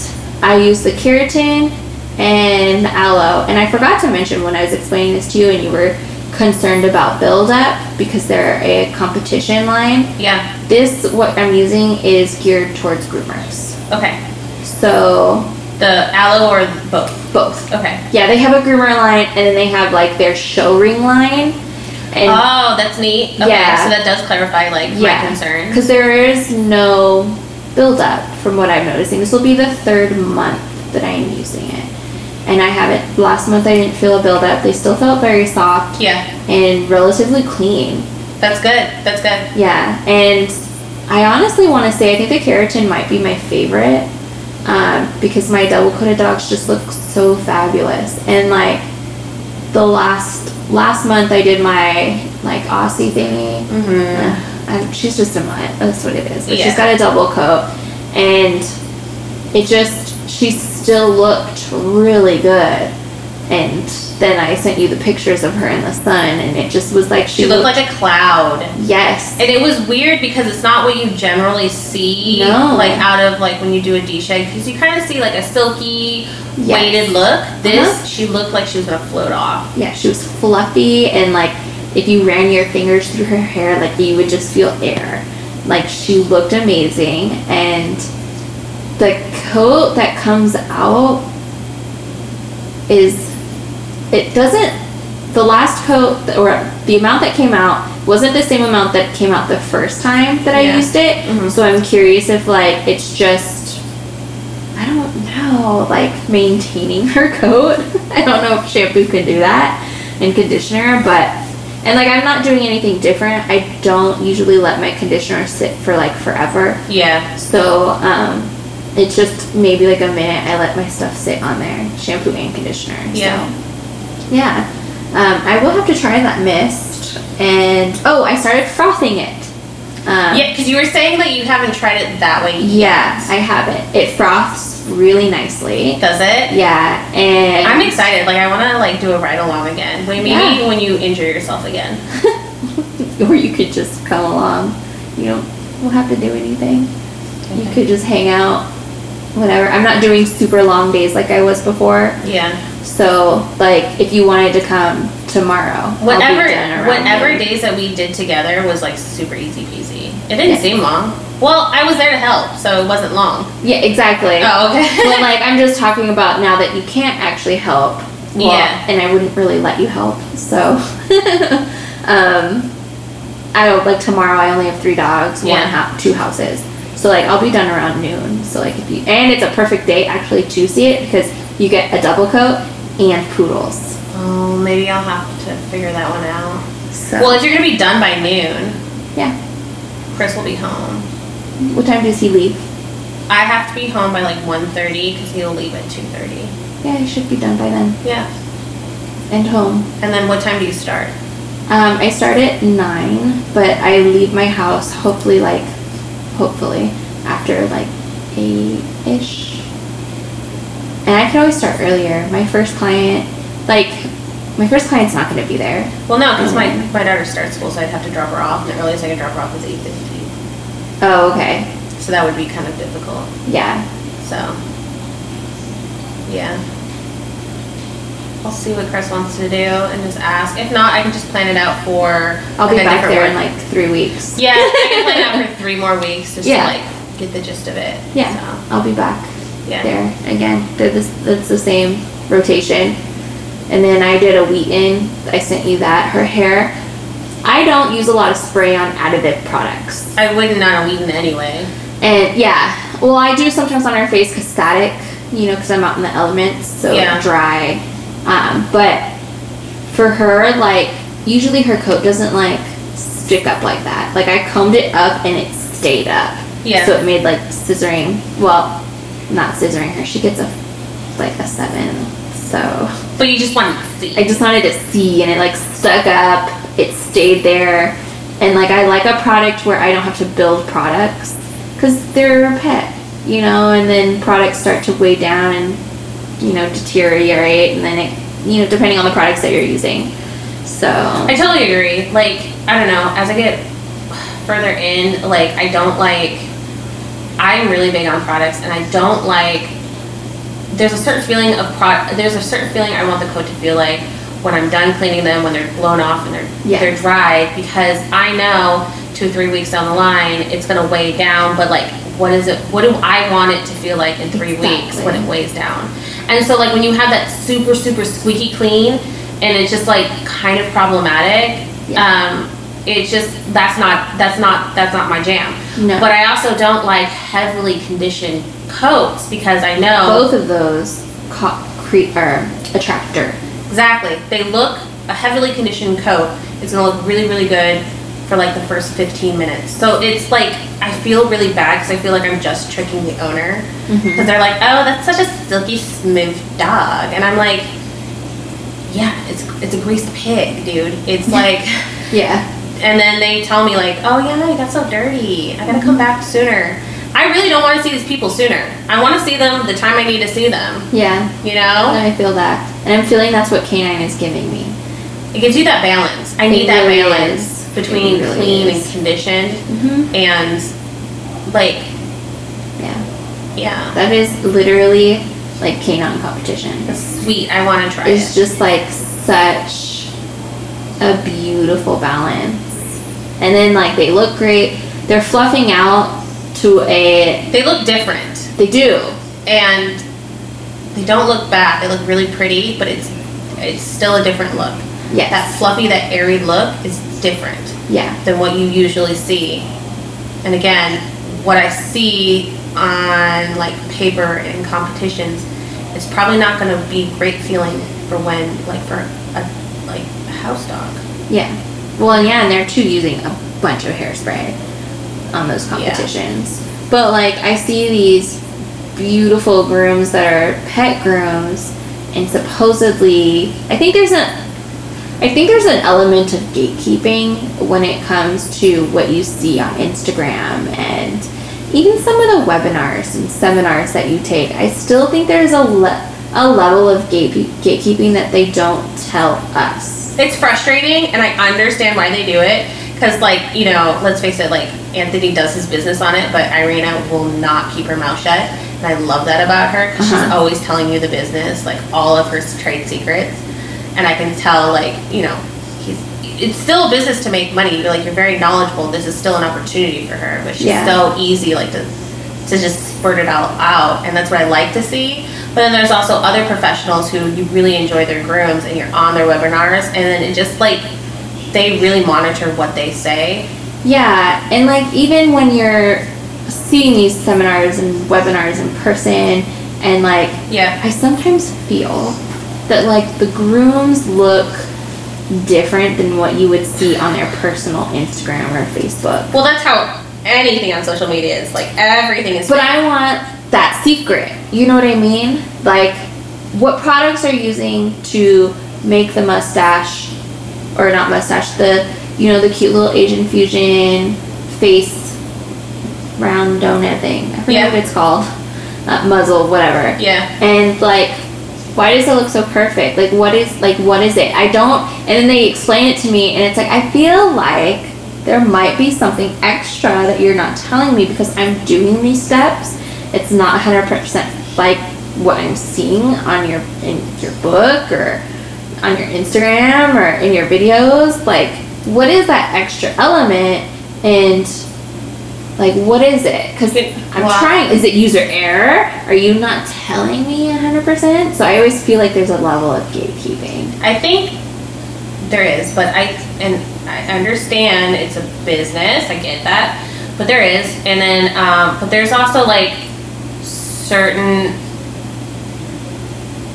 I use the keratin and aloe. And I forgot to mention when I was explaining this to you and you were concerned about buildup because they're a competition line. Yeah. This, what I'm using, is geared towards groomers. Okay. So The aloe or both? both. Okay. Yeah, they have a groomer line and then they have like their show ring line. And oh, that's neat. Okay, Yeah. so that does clarify like my concern. Because there is no buildup from what I'm noticing. This will be the third month that I am using it. And I haven't, last month I didn't feel a buildup. They still felt very soft Yeah, and relatively clean. that's good. That's good. Yeah, and I honestly want to say I think the keratin might be my favorite um, because my double coated dogs just look so fabulous. And like the last last month I did my like Aussie thingy. Mm-hmm. Uh, I, she's just a mutt. That's what it is. But Yeah. she's got a double coat, and it just she still looked really good. And then I sent you the pictures of her in the sun, and it just was like she, She looked like a cloud. yes, And it was weird because it's not what you generally see, No. like out of like when you do a D-shag, because you kind of see like a silky, Yes. weighted look. This, Uh-huh. she looked like she was gonna float off. yeah, she was fluffy and like if you ran your fingers through her hair, like you would just feel air. Like she looked amazing and the coat that comes out is it doesn't the last coat or the amount that came out wasn't the same amount that came out the first time that I Yeah. used it. Mhm. So I'm curious if like it's just I don't know, like maintaining her coat. (laughs) I don't know if shampoo can do that and conditioner, but and like I'm not doing anything different. I don't usually let my conditioner sit for like forever. Yeah. So um it's just maybe like a minute I let my stuff sit on there, shampoo and conditioner. Yeah. So yeah. Um, I will have to try that mist and oh I started frothing it. Um, Yeah, because you were saying that you haven't tried it that way. yeah, I have it. Froths really nicely. Does it? Yeah, and I'm excited. Like I want to like do a ride along again. Maybe Yeah. when you injure yourself again. (laughs) or you could just come along. You don't won't have to do anything. You could just hang out, whatever. I'm not doing super long days like I was before. Yeah. So, like, if you wanted to come tomorrow, Whatever whatever noon. days that we did together was like super easy peasy. It didn't Yeah. seem long. Well, I was there to help, so it wasn't long. Yeah, exactly. Oh, okay. but (laughs) like, I'm just talking about now that you can't actually help. Well, Yeah. And I wouldn't really let you help. So, (laughs) um, I don't like tomorrow. I only have three dogs, one Yeah. house, two houses. So like, I'll be done around noon. So like, if you and it's a perfect day actually to see it because you get a double coat and poodles. Oh, maybe I'll have to figure that one out. So Well, if you're gonna be done by noon, yeah. Chris will be home. What time does he leave? I have to be home by like 1.30 because he'll leave at 2.30. Yeah, he should be done by then Yeah. and home. And then what time do you start? Um, I start at nine, but I leave my house hopefully like, hopefully after like eight ish. And I can always start earlier. My first client, like, my first client's not going to be there. Well, no, because my, Mhm. my daughter starts school, so I'd have to drop her off. And the earliest I could drop her off is 8.15. Oh, okay. So that would be kind of difficult. Yeah. So, yeah. I'll see what Chris wants to do and just ask. If not, I can just plan it out for. I'll be like, a back different there in like three weeks. Yeah, I can plan it (laughs) out for three more weeks just Yeah. to like get the gist of it. Yeah. So, I'll be back yeah. there again. They're this, it's the same rotation. And then I did a Wheaten. I sent you that. Her hair. I don't use a lot of spray on additive products. I wouldn't on a Wheaten anyway. And yeah, well, I do sometimes on her face because static, you know, because I'm out in the elements, so Yeah. dry. Um, but for her, like, usually her coat doesn't like stick up like that. Like, I combed it up and it stayed up. Yeah. So it made like scissoring. Well, not scissoring her. She gets a like a seven. So But you just wanted to see. I just wanted to see, and it like stuck up. It stayed there, and like I like a product where I don't have to build products because they're a pet, you know. And then products start to weigh down and you know deteriorate, and then it you know depending on the products that you're using. So I totally agree. Like, I don't know, as I get further in, like, I don't like, I'm really big on products and I don't like, there's a certain feeling of pro, there's a certain feeling I want the coat to feel like when I'm done cleaning them, when they're blown off and they're, Yeah. they're dry, because I know two, three weeks down the line, it's gonna weigh down, but like, what is it, what do I want it to feel like in three weeks when it weighs down? And so like when you have that super, super squeaky clean and it's just like kind of problematic, Yeah. um, it's just that's not that's not that's not my jam. No. But I also don't like heavily conditioned coats because I know Both of those co- cre- are attractor. exactly they look a heavily conditioned coat is gonna look really really good for like the first 15 minutes. So it's like I feel really bad because I feel like I'm just tricking the owner mm-hmm. because they're like, oh, that's such a silky smooth dog, and I'm like, yeah, it's it's a greased pig, dude. It's like. (laughs) Yeah. And then they tell me like, "Oh yeah, I got so dirty. I gotta come back sooner." I really don't want to see these people sooner. I want to see them the time I need to see them. Yeah. You know, I feel that. And I'm feeling that's what canine is giving me. it gives you that balance. I It need that balance is. between really clean is. and conditioned, Mm-hmm. and like, Yeah. yeah, That is literally like canine competition. that's sweet. I want to try It's it. just like such a beautiful balance. And then like they look great. They're fluffing out to a they look different, they do. and they don't look bad. They look really pretty, but it's it's still a different look. Yes. That fluffy, that airy look is different. Yeah. than what you usually see. And again, what I see on like paper and competitions is probably not going to be great feeling for when like for a like a house dog. Yeah. Well, yeah, and they're too using a bunch of hairspray on those competitions. But like, I see these beautiful grooms that are pet grooms, and supposedly, I think there's a, I think there's an element of gatekeeping when it comes to what you see on Instagram and even some of the webinars and seminars that you take. I still think there's a le- a level of gate- gatekeeping that they don't tell us. It's frustrating, and I understand why they do it. Because, like, you know, let's face it, like, Anthony does his business on it, but Irina will not keep her mouth shut. And I love that about her because she's Uh-huh. always telling you the business, like, all of her trade secrets. And I can tell, like, you know, he's, it's still a business to make money. You're like, you're very knowledgeable. This is still an opportunity for her, but she's Yeah. so easy, like, to, to just spurt it all out. And that's what I like to see. But then there's also other professionals who you really enjoy their grooms and you're on their webinars, and then it just like, they really monitor what they say. Yeah, and like even when you're seeing these seminars and webinars in person, and like Yeah. I sometimes feel that like the grooms look different than what you would see on their personal Instagram or Facebook. Well, that's how anything on social media is. Like everything is. But I want that secret. You know what I mean? Like what products are you using to make the mustache or not mustache, the you know, the cute little Asian fusion face round donut thing. I forget Yeah. what it's called. Uh, muzzle, whatever. yeah. And like why does it look so perfect? Like what is like what is it? I don't and then they explain it to me and it's like I feel like there might be something extra that you're not telling me because I'm doing these steps. It's not 100% like what I'm seeing on your in your book or on your Instagram or in your videos. Like what is that extra element and like what is it? Cuz I'm well- trying is it user error? Are you not telling me 100%? So I always feel like there's a level of gatekeeping. I think there is, but I and I understand it's a business. I get that, but there is, and then um, but there's also like certain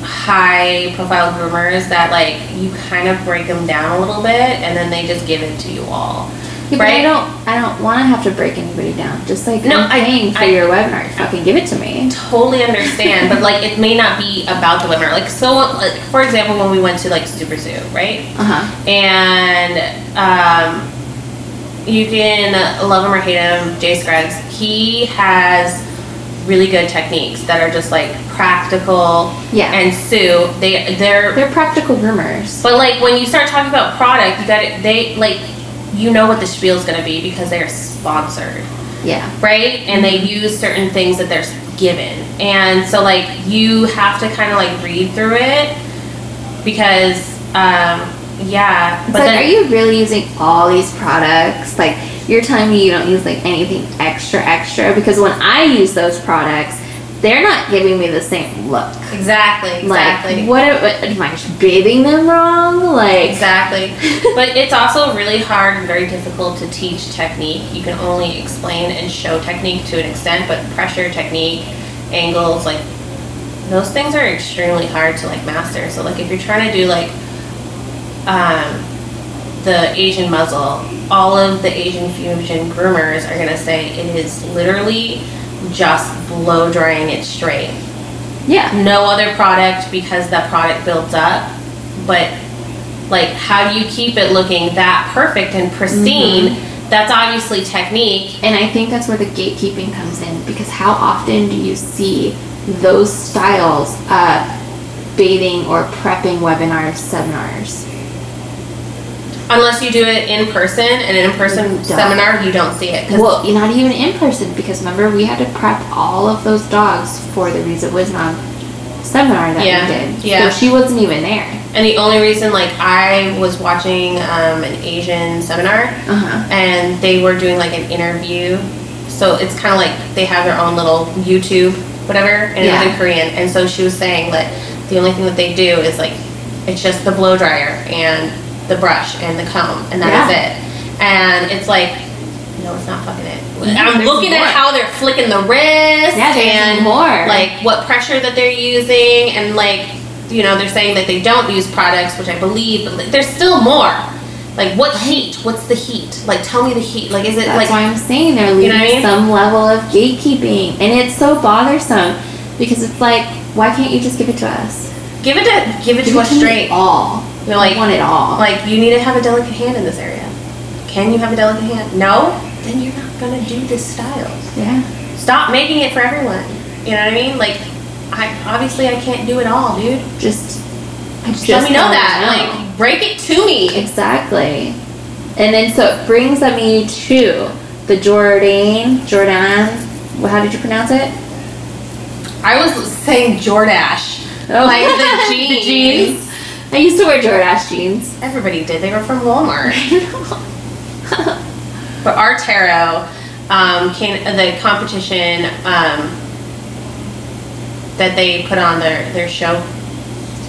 high profile groomers that like you kind of break them down a little bit, and then they just give it to you all. Yeah, but I don't I don't want to have to break anybody down. Just like No, I'm I- paying for I- your webinar, fucking give it to me. totally understand, but like it may not be about the webinar. Like so, like, for example, when we went to like SuperZoo, right? Uh-huh. and um, you can love him or hate him. Jay Scruggs, he has really good techniques that are just like practical. Yeah. And Sue, they they're They're practical groomers. but like when you start talking about product, you got to they like you know what the spiel is gonna be because they are sponsored Yeah. right? And they use certain things that they're given. And so like you have to kind of like read through it because um yeah, It's but like, then are you really using all these products? Like, you're telling me you don't use like anything extra, extra? Because when I use those products, they're not giving me the same look. Exactly, Like, exactly. what, am- am I just bathing them wrong? Like, Exactly. (laughs) but it's also really hard and very difficult to teach technique. You can only explain and show technique to an extent, but pressure, technique, angles, like those things are extremely hard to like master. So like if you're trying to do like um, the Asian muzzle, all of the Asian fusion groomers are gonna say it is literally just blow drying it straight yeah. no other product because that product builds up. But like, how do you keep it looking that perfect and pristine? Mm-hmm. That's obviously technique. And I think that's where the gatekeeping comes in because how often do you see those styles of bathing or prepping webinars, seminars? Unless you do it in person, and an in-person seminar, you don't see it. Well, you're not even in person because remember we had to prep all of those dogs for the Riza Wisdom seminar that Yeah, we did. yeah. So she wasn't even there. and the only reason, like, I was watching um, an Asian seminar, Uh huh. and they were doing like an interview. So it's kind of like they have their own little YouTube, whatever, and it was in Korean. And so she was saying that the only thing that they do is like it's just the blow dryer and the brush and the comb, and that is Yeah. it. And it's like, no, it's not fucking it. I'm there's looking more. at how they're flicking the wrist Yeah, and more. like what pressure that they're using, and like you know they're saying that they don't use products, which I believe, but like, there's still more. Like what heat? What's the heat? Like tell me the heat. Like is it That's like why I'm saying they're You leaving know I mean? some level of gatekeeping, and it's so bothersome because it's like, why can't you just give it to us? give it to give it Give to us straight. all. You're like I want it all. like you need to have a delicate hand in this area. Can you have a delicate hand? No, then you're not gonna do this style. yeah. Stop making it for everyone. You know what I mean? Like I obviously I can't do it all, dude. Just, I just Let me know that. know. Like break it to me. Exactly. And then so it brings me to the Jordan, Jordan, how did you pronounce it? I was saying Jordache. Oh. Like (laughs) the jeans. jeans. I used to wear Jordache jeans. Everybody did. They were from Walmart. (laughs) But our tarot, um, can the competition um, that they put on their their show.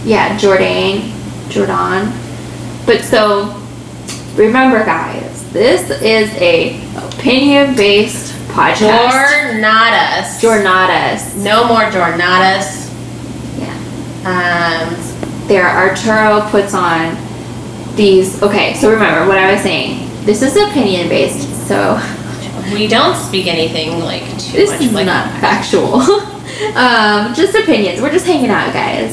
yeah, Jordan, Jordan. But so, remember guys, this is a opinion-based podcast. Jornadas. Jornadas. No more Jornadas. Yeah. Um, there Arturo puts on these okay so remember what i was saying this is opinion based so (laughs) we don't speak anything like too this much is like not factual (laughs) um, just opinions we're just hanging out guys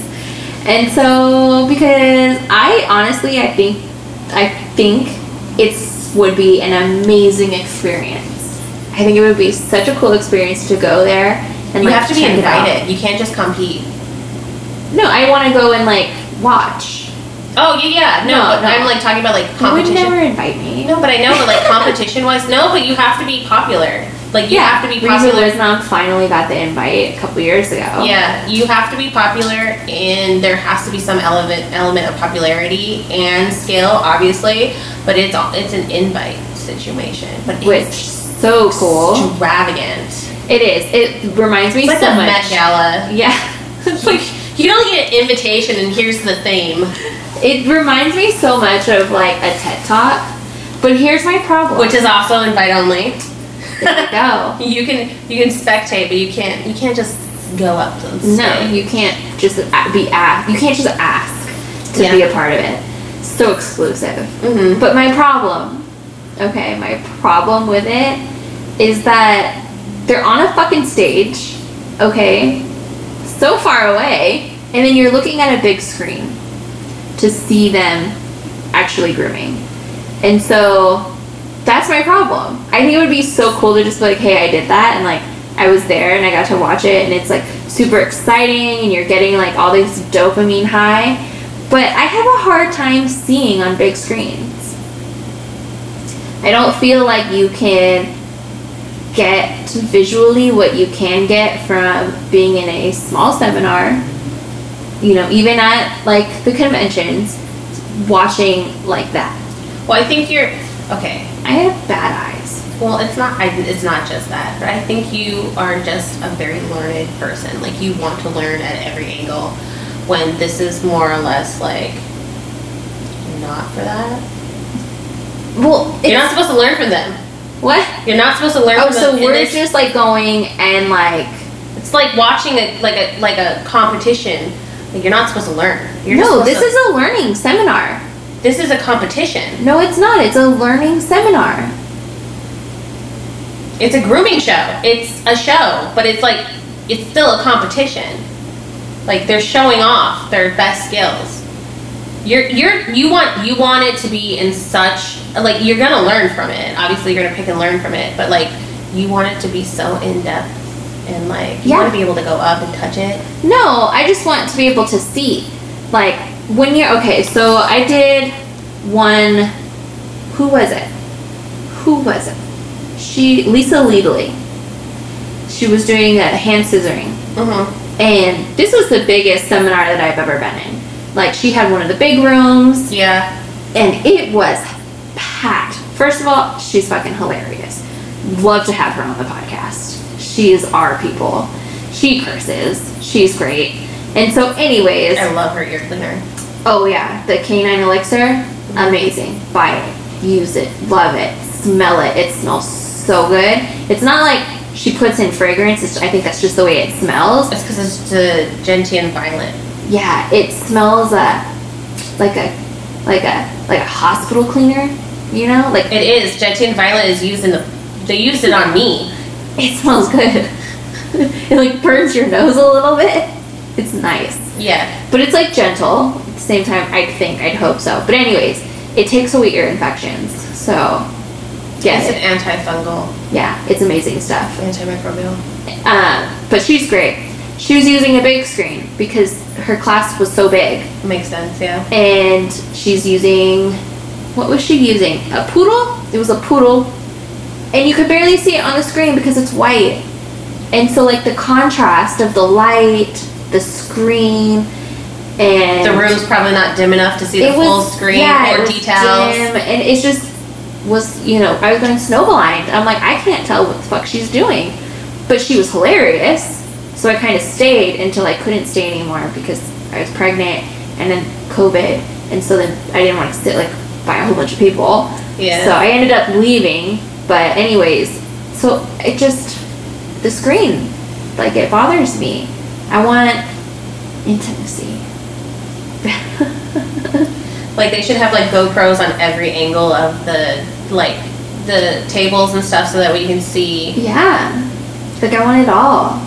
and so because i honestly i think i think it's would be an amazing experience i think it would be such a cool experience to go there and you like, have to be check it out. invited. You can't just compete. no i want to go and like watch Oh yeah, yeah. No, No, no. I'm like talking about like you would never invite me No, but I know, but like (laughs) competition wise, no, but you have to be popular. Like you have to be popular. Wisdom finally got the invite a couple years ago. Yeah, you have to be popular, and there has to be some element element of popularity and skill, obviously. But it's all it's an invite situation, but Which it's so cool. extravagant. It is. It reminds me It's like so a much. Met Gala. Yeah. (laughs) It's like You don't get an invitation, and here's the theme, it reminds me so much of like a TED talk. But here's my problem. which is also invite only. there you go. (laughs) You can you can spectate, but you can't you can't just go up and No, you can't just be asked. You can't just ask to Yeah. be a part of it. So exclusive. Mhm. But my problem, okay, my problem with it is that they're on a fucking stage, okay, so far away, and then you're looking at a big screen to see them actually grooming. And so that's my problem. I think it would be so cool to just be like, hey, I did that, and like I was there and I got to watch it, and it's like super exciting, and you're getting like all this dopamine high. But I have a hard time seeing on big screens. I don't feel like you can get visually what you can get from being in a small seminar. You know, even at like the conventions, watching like that. Well, I think you're okay. I have bad eyes. Well, it's not. I, it's not just that, but I think you are just a very learned person. Like you want to learn at every angle. When this is more or less like not for that. Well, You're not supposed to learn from them. What? You're not supposed to learn Oh, so we're this- just like going and like. It's like watching a like a like a competition. Like you're not supposed to learn. You're no, this to- is a learning seminar. this is a competition. No, it's not. It's a learning seminar. It's a grooming show. It's a show, but it's like it's still a competition. Like they're showing off their best skills. You're you're you want you want it to be in such like you're gonna learn from it. Obviously, you're gonna pick and learn from it, but like you want it to be so in depth and like you Yeah. want to be able to go up and touch it. No, I just want to be able to see. Like, when you're. Okay, so I did one. Who was it? Who was it? She. Lisa Leadley. She was doing a hand scissoring. Mm-hmm. And this was the biggest seminar that I've ever been in. Like, she had one of the big rooms. Yeah. and it was packed. First of all, she's fucking hilarious. Love to have her on the podcast. She is our people. She curses. She's great. And so, anyways, I love her ear cleaner. oh yeah, the canine elixir, mm-hmm. amazing. Buy it, use it, love it, smell it. It smells so good. It's not like she puts in fragrance. It's, I think that's just the way it smells. It's because it's the gentian violet. Yeah, it smells uh, like a like a like a hospital cleaner. You know, like It is gentian violet is used in the. They used it on me. (laughs) It smells good. (laughs) it like burns your nose a little bit. It's nice. Yeah. But it's like gentle. At the same time, I'd think, I'd hope so. But anyways, it takes away ear infections. So, yes, It's get an antifungal, Yeah, it's amazing stuff. antimicrobial. Um, but she's great. She was using a big screen because her class was so big. Makes sense, yeah. And she's using, what was she using? A poodle? It was a poodle. And you could barely see it on the screen because it's white. And so, like, the contrast of the light, the screen, and The room's probably not dim enough to see the it full was screen yeah, it or was details. dim, and it just was you know I was going snow blind. I'm like I can't tell what the fuck she's doing, but she was hilarious. So I kind of stayed until I couldn't stay anymore because I was pregnant and then COVID, and so then I didn't want to sit like by a whole bunch of people. Yeah. So I ended up leaving. But anyways, so it just the screen, like it bothers me. I want intimacy. (laughs) Like they should have like GoPros on every angle of the like the tables and stuff so that we can see. Yeah. Like I want it all.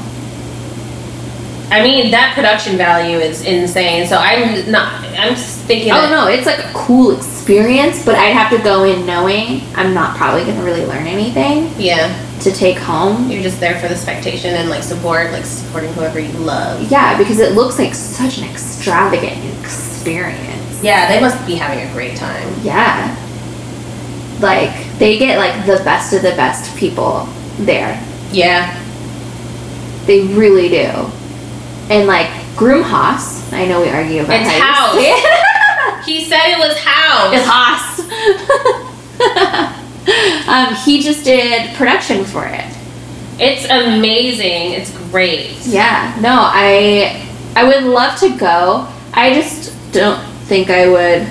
I mean that production value is insane. So I'm not. I'm just thinking. Oh no, it's like a cool experience, but I'd have to go in knowing I'm not probably gonna really learn anything Yeah, to take home. you're just there for the spectation and like support, like supporting whoever you love. Yeah, because it looks like such an extravagant experience. Yeah, they must be having a great time. Yeah. Like they get like the best of the best people there. Yeah, They really do. And like Groom Haas, I know we argue about It's it. (laughs) (laughs) he said it was house. It's Haas. (laughs) um, he just did production for it. It's amazing. It's great. Yeah, no, I I would love to go. I just don't think I would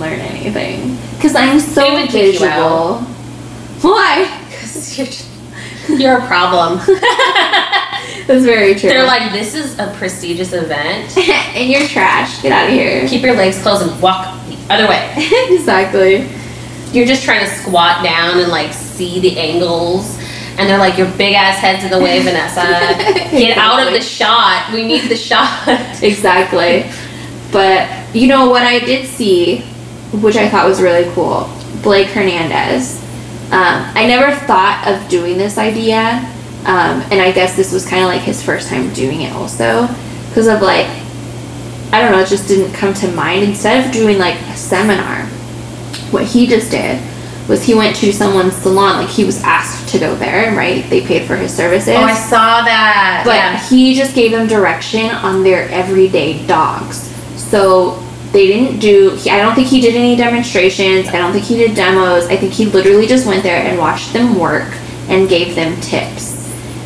learn anything because I'm so would kick you visual. Why? Because you're, just- you're a problem. (laughs) That's very true. They're like, this is a prestigious event. (laughs) and you're trash. Get out of here. Keep your legs closed and walk the other way. (laughs) exactly. You're just trying to squat down and like see the angles. And they're like, your big ass head's in the way, Vanessa. Get out of the shot. We need the shot. Exactly. But you know what I did see, which I thought was really cool, Blake Hernandez. Um, I never thought of doing this idea, um, and I guess this was kind of like his first time doing it also, because of like, I don't know, it just didn't come to mind. Instead of doing like a seminar, what he just did was he went to someone's salon, like he was asked to go there, right? They paid for his services. Oh, I saw that. But yeah. he just gave them direction on their everyday dogs. So they didn't do. He, I don't think he did any demonstrations. I don't think he did demos. I think he literally just went there and watched them work and gave them tips.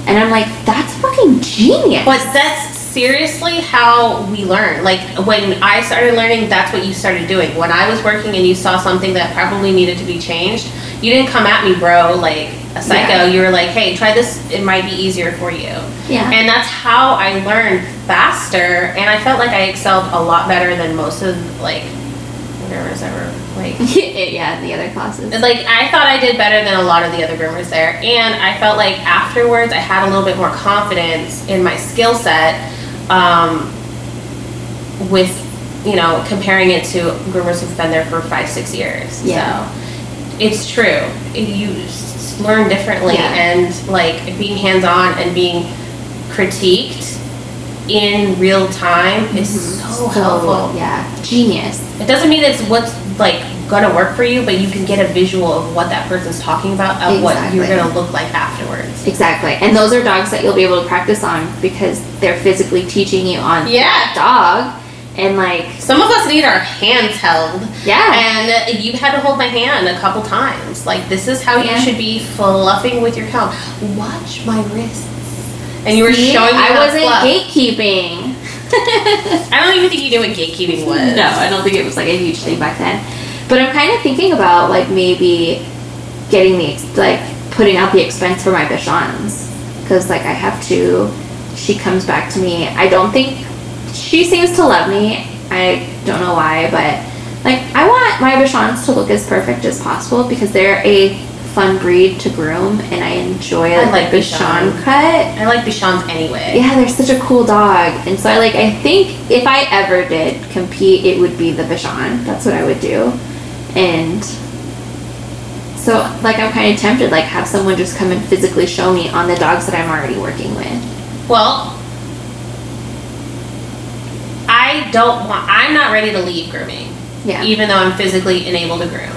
And I'm like, that's fucking genius. But that's seriously how we learn. Like when I started learning, that's what you started doing. When I was working and you saw something that probably needed to be changed, you didn't come at me, bro, like a psycho. Yeah. You were like, hey, try this. It might be easier for you. Yeah. And that's how I learned faster. And I felt like I excelled a lot better than most of like groomers ever like. (laughs) yeah, the other classes. Like I thought I did better than a lot of the other groomers there, and I felt like afterwards I had a little bit more confidence in my skill set, um, with you know comparing it to groomers who've been there for five six years. Yeah. So it's true. You learn differently, Yeah. and like being hands on and being critiqued in real time is mm-hmm. so helpful. Yeah, genius. It doesn't mean it's what's like gonna work for you, but you can get a visual of what that person's talking about, of what you're gonna look like afterwards. Exactly. And those are dogs that you'll be able to practice on because they're physically teaching you on Yeah. dog. And like, Some of us need our hands held. yeah. And you had to hold my hand a couple times. Like, this is how Yeah. you should be fluffing with your comb. Watch my wrists. And you were See, showing me I wasn't fluff. gatekeeping. (laughs) I don't even think you knew what gatekeeping (laughs) was. No, I don't think it was like a huge thing back then. But I'm kind of thinking about like maybe getting the like putting out the expense for my Bichons because like I have to. She comes back to me. I don't think she seems to love me. I don't know why, but like I want my Bichons to look as perfect as possible because they're a fun breed to groom and I enjoy I like, Bichon Bichon. cut. I like Bichons anyway. Yeah, they're such a cool dog. And so I like I think if I ever did compete, it would be the Bichon. That's what I would do. And so like I'm kind of tempted like have someone just come and physically show me on the dogs that I'm already working with. Well, I don't want. I'm not ready to leave grooming, Yeah. even though I'm physically enabled to groom.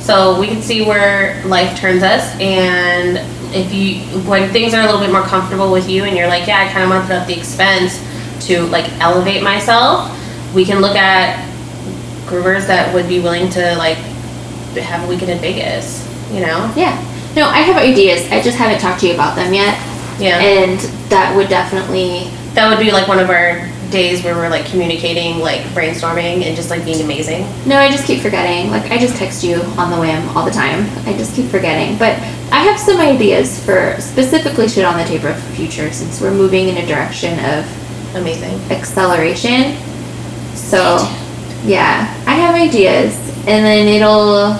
So we can see where life turns us, and if you, when things are a little bit more comfortable with you, and you're like, yeah, I kind of want to put up the expense to like elevate myself, we can look at groomers that would be willing to like have a weekend in Vegas. You know? Yeah. No, I have ideas. I just haven't talked to you about them yet. Yeah. And that would definitely that would be like one of our days where we're like communicating, like brainstorming, and just like being amazing. No, I just keep forgetting. Like I just text you on the whim all the time. I just keep forgetting. But I have some ideas for specifically shit on the table for future since we're moving in a direction of Amazing. acceleration. So yeah, I have ideas and then it'll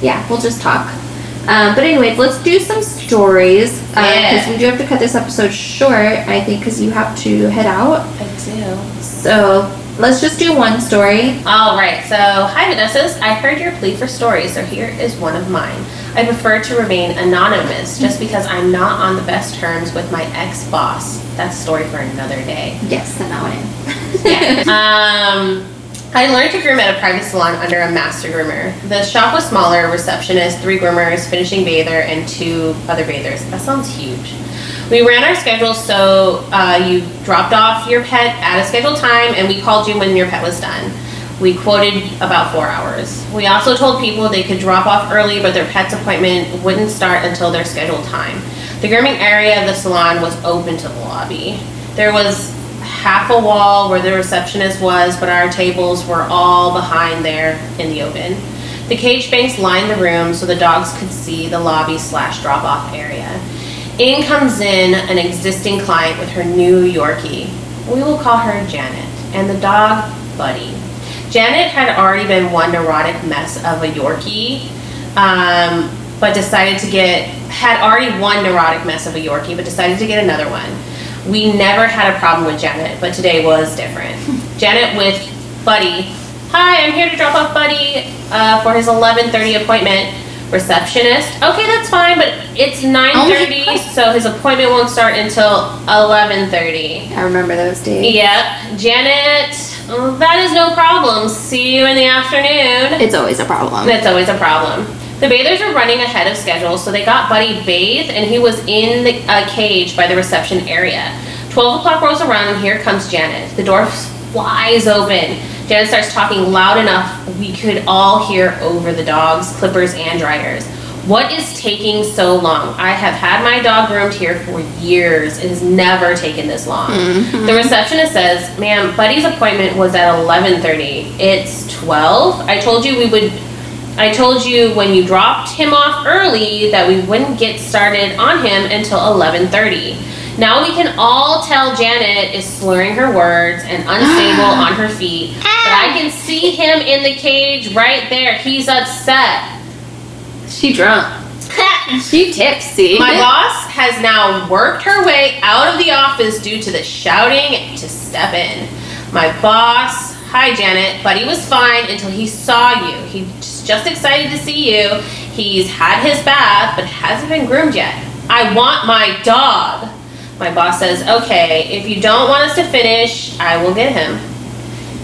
yeah, we'll just talk. Um, but anyways, let's do some stories because Yeah. we do have to cut this episode short. I think because you have to head out. I do. So let's just do one story. All right. So, hi, Vanessa, I heard your plea for stories, so here is one of mine. I prefer to remain anonymous just because I'm not on the best terms with my ex boss. That's a story for another day. Yes, one (laughs) in. Um, I learned to groom at a private salon under a master groomer. The shop was smaller, receptionist, three groomers, finishing bather, and two other bathers. That sounds huge. We ran our schedule so uh, you dropped off your pet at a scheduled time, and we called you when your pet was done. We quoted about four hours. We also told people they could drop off early, but their pet's appointment wouldn't start until their scheduled time. The grooming area of the salon was open to the lobby. There was half a wall where the receptionist was, but our tables were all behind there in the open. The cage banks lined the room so the dogs could see the lobby slash drop off area. In comes in an existing client with her new Yorkie. We will call her Janet, and the dog, Buddy. Janet had already been one neurotic mess of a Yorkie, um, but decided to get, had already one neurotic mess of a Yorkie, but decided to get another one. We never had a problem with Janet, but today was different. (laughs) Janet with Buddy. Hi, I'm here to drop off Buddy uh, for his 11:30 appointment. Receptionist. Okay, that's fine, but it's 9:30, so his appointment won't start until 11:30. I remember those days. Yep, Janet. That is no problem. See you in the afternoon. It's always a problem. That's always a problem. The bathers were running ahead of schedule, so they got Buddy bathed, and he was in the a cage by the reception area. 12 o'clock rolls around, and here comes Janet. The door flies open. Janet starts talking loud enough we could all hear over the dogs, clippers, and dryers. What is taking so long? I have had my dog groomed here for years. It has never taken this long. Mm-hmm. The receptionist says, "Ma'am, Buddy's appointment was at 11:30. It's 12. I told you we would I told you when you dropped him off early that we wouldn't get started on him until 11:30. Now we can all tell Janet is slurring her words and unstable (gasps) on her feet. But I can see him in the cage right there. He's upset. She drunk. (laughs) She tipsy. My boss has now worked her way out of the office due to the shouting to step in. My boss, hi Janet, Buddy was fine until he saw you. He's just excited to see you. He's had his bath, but hasn't been groomed yet. I want my dog. My boss says, okay, if you don't want us to finish, I will get him.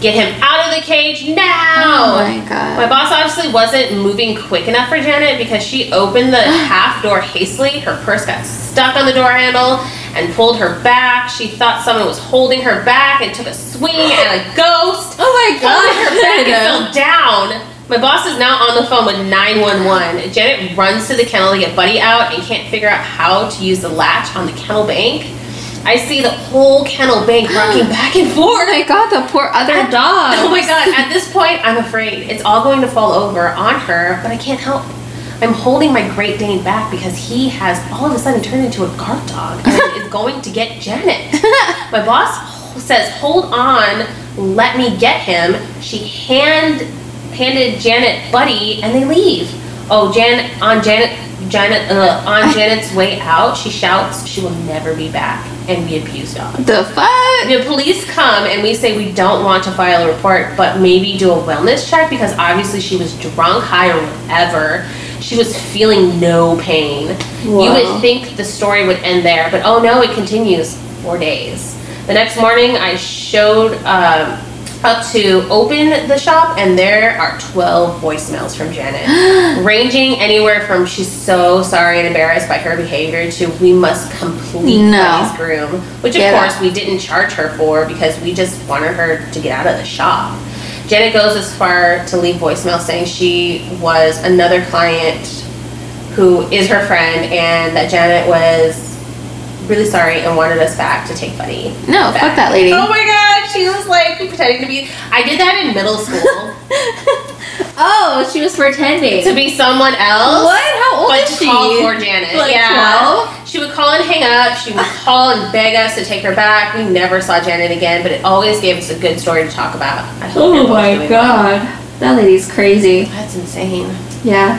Get him out of the cage now! Oh my God. My boss obviously wasn't moving quick enough for Janet because she opened the (gasps) half door hastily. Her purse got stuck on the door handle and pulled her back. She thought someone was holding her back and took a swing at a ghost. (gasps) Oh my Pulled her back and fell down. My boss is now on the phone with 911. Janet runs to the kennel to get Buddy out and can't figure out how to use the latch on the kennel bank. I see the whole kennel bank (gasps) rocking back and forth. Oh my god, the poor other dog. (laughs) Oh my god, at this point, I'm afraid it's all going to fall over on her, but I can't help. I'm holding my Great Dane back because he has all of a sudden turned into a guard dog and is going to get Janet. (laughs) My boss says, "Hold on, let me get him." She hand handed Janet Buddy, and they leave. Oh, Janet on Janet Janet uh, on Janet's way out, she shouts, "She will never be back," and we abuse dog. The fuck? The police come and we say we don't want to file a report, but maybe do a wellness check because obviously she was drunk, high, or whatever. She was feeling no pain. You would think the story would end there, but oh no, it continues for days. The next morning, I showed um, up to open the shop, and there are 12 voicemails from Janet, (gasps) ranging anywhere from she's so sorry and embarrassed by her behavior to we must complete No. Buddy's groom, which of Get course out. we didn't charge her for because we just wanted her to get out of the shop. Janet goes as far to leave voicemail saying she was another client who is her friend and that Janet was really sorry and wanted us back to take Buddy. No, back. fuck that lady. Oh my god, she was like pretending to be. I did that in middle school (laughs) Oh, she was pretending. to be someone else. What? How old but is to she? call for Janet. Like yeah. 12? She would call and hang up. She would call and beg us to take her back. We never saw Janet again, but it always gave us a good story to talk about. Oh my doing well. god. That lady's crazy. That's insane. Yeah.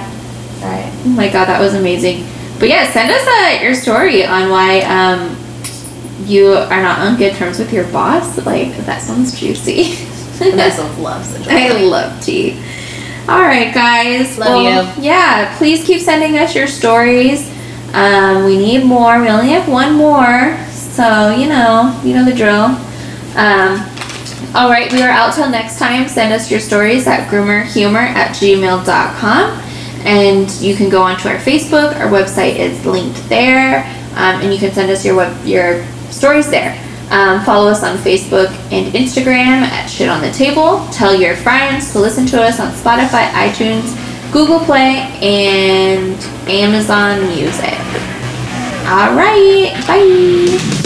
All right. Oh my god, that was amazing. But yeah, send us uh, your story on why um, you are not on good terms with your boss. Like, that sounds juicy. (laughs) Vanessa loves the I love tea. All right, guys. Love you. Yeah, please keep sending us your stories. Um, we need more. We only have one more, so you know, you know the drill. Um, all right, we are out till next time. Send us your stories at groomerhumor at gmail.com. And you can go onto our Facebook. Our website is linked there. Um, and you can send us your web, your stories there. Um, follow us on Facebook and Instagram at Shit on the Table. Tell your friends to listen to us on Spotify, iTunes, Google Play, and Amazon Music. All right, bye.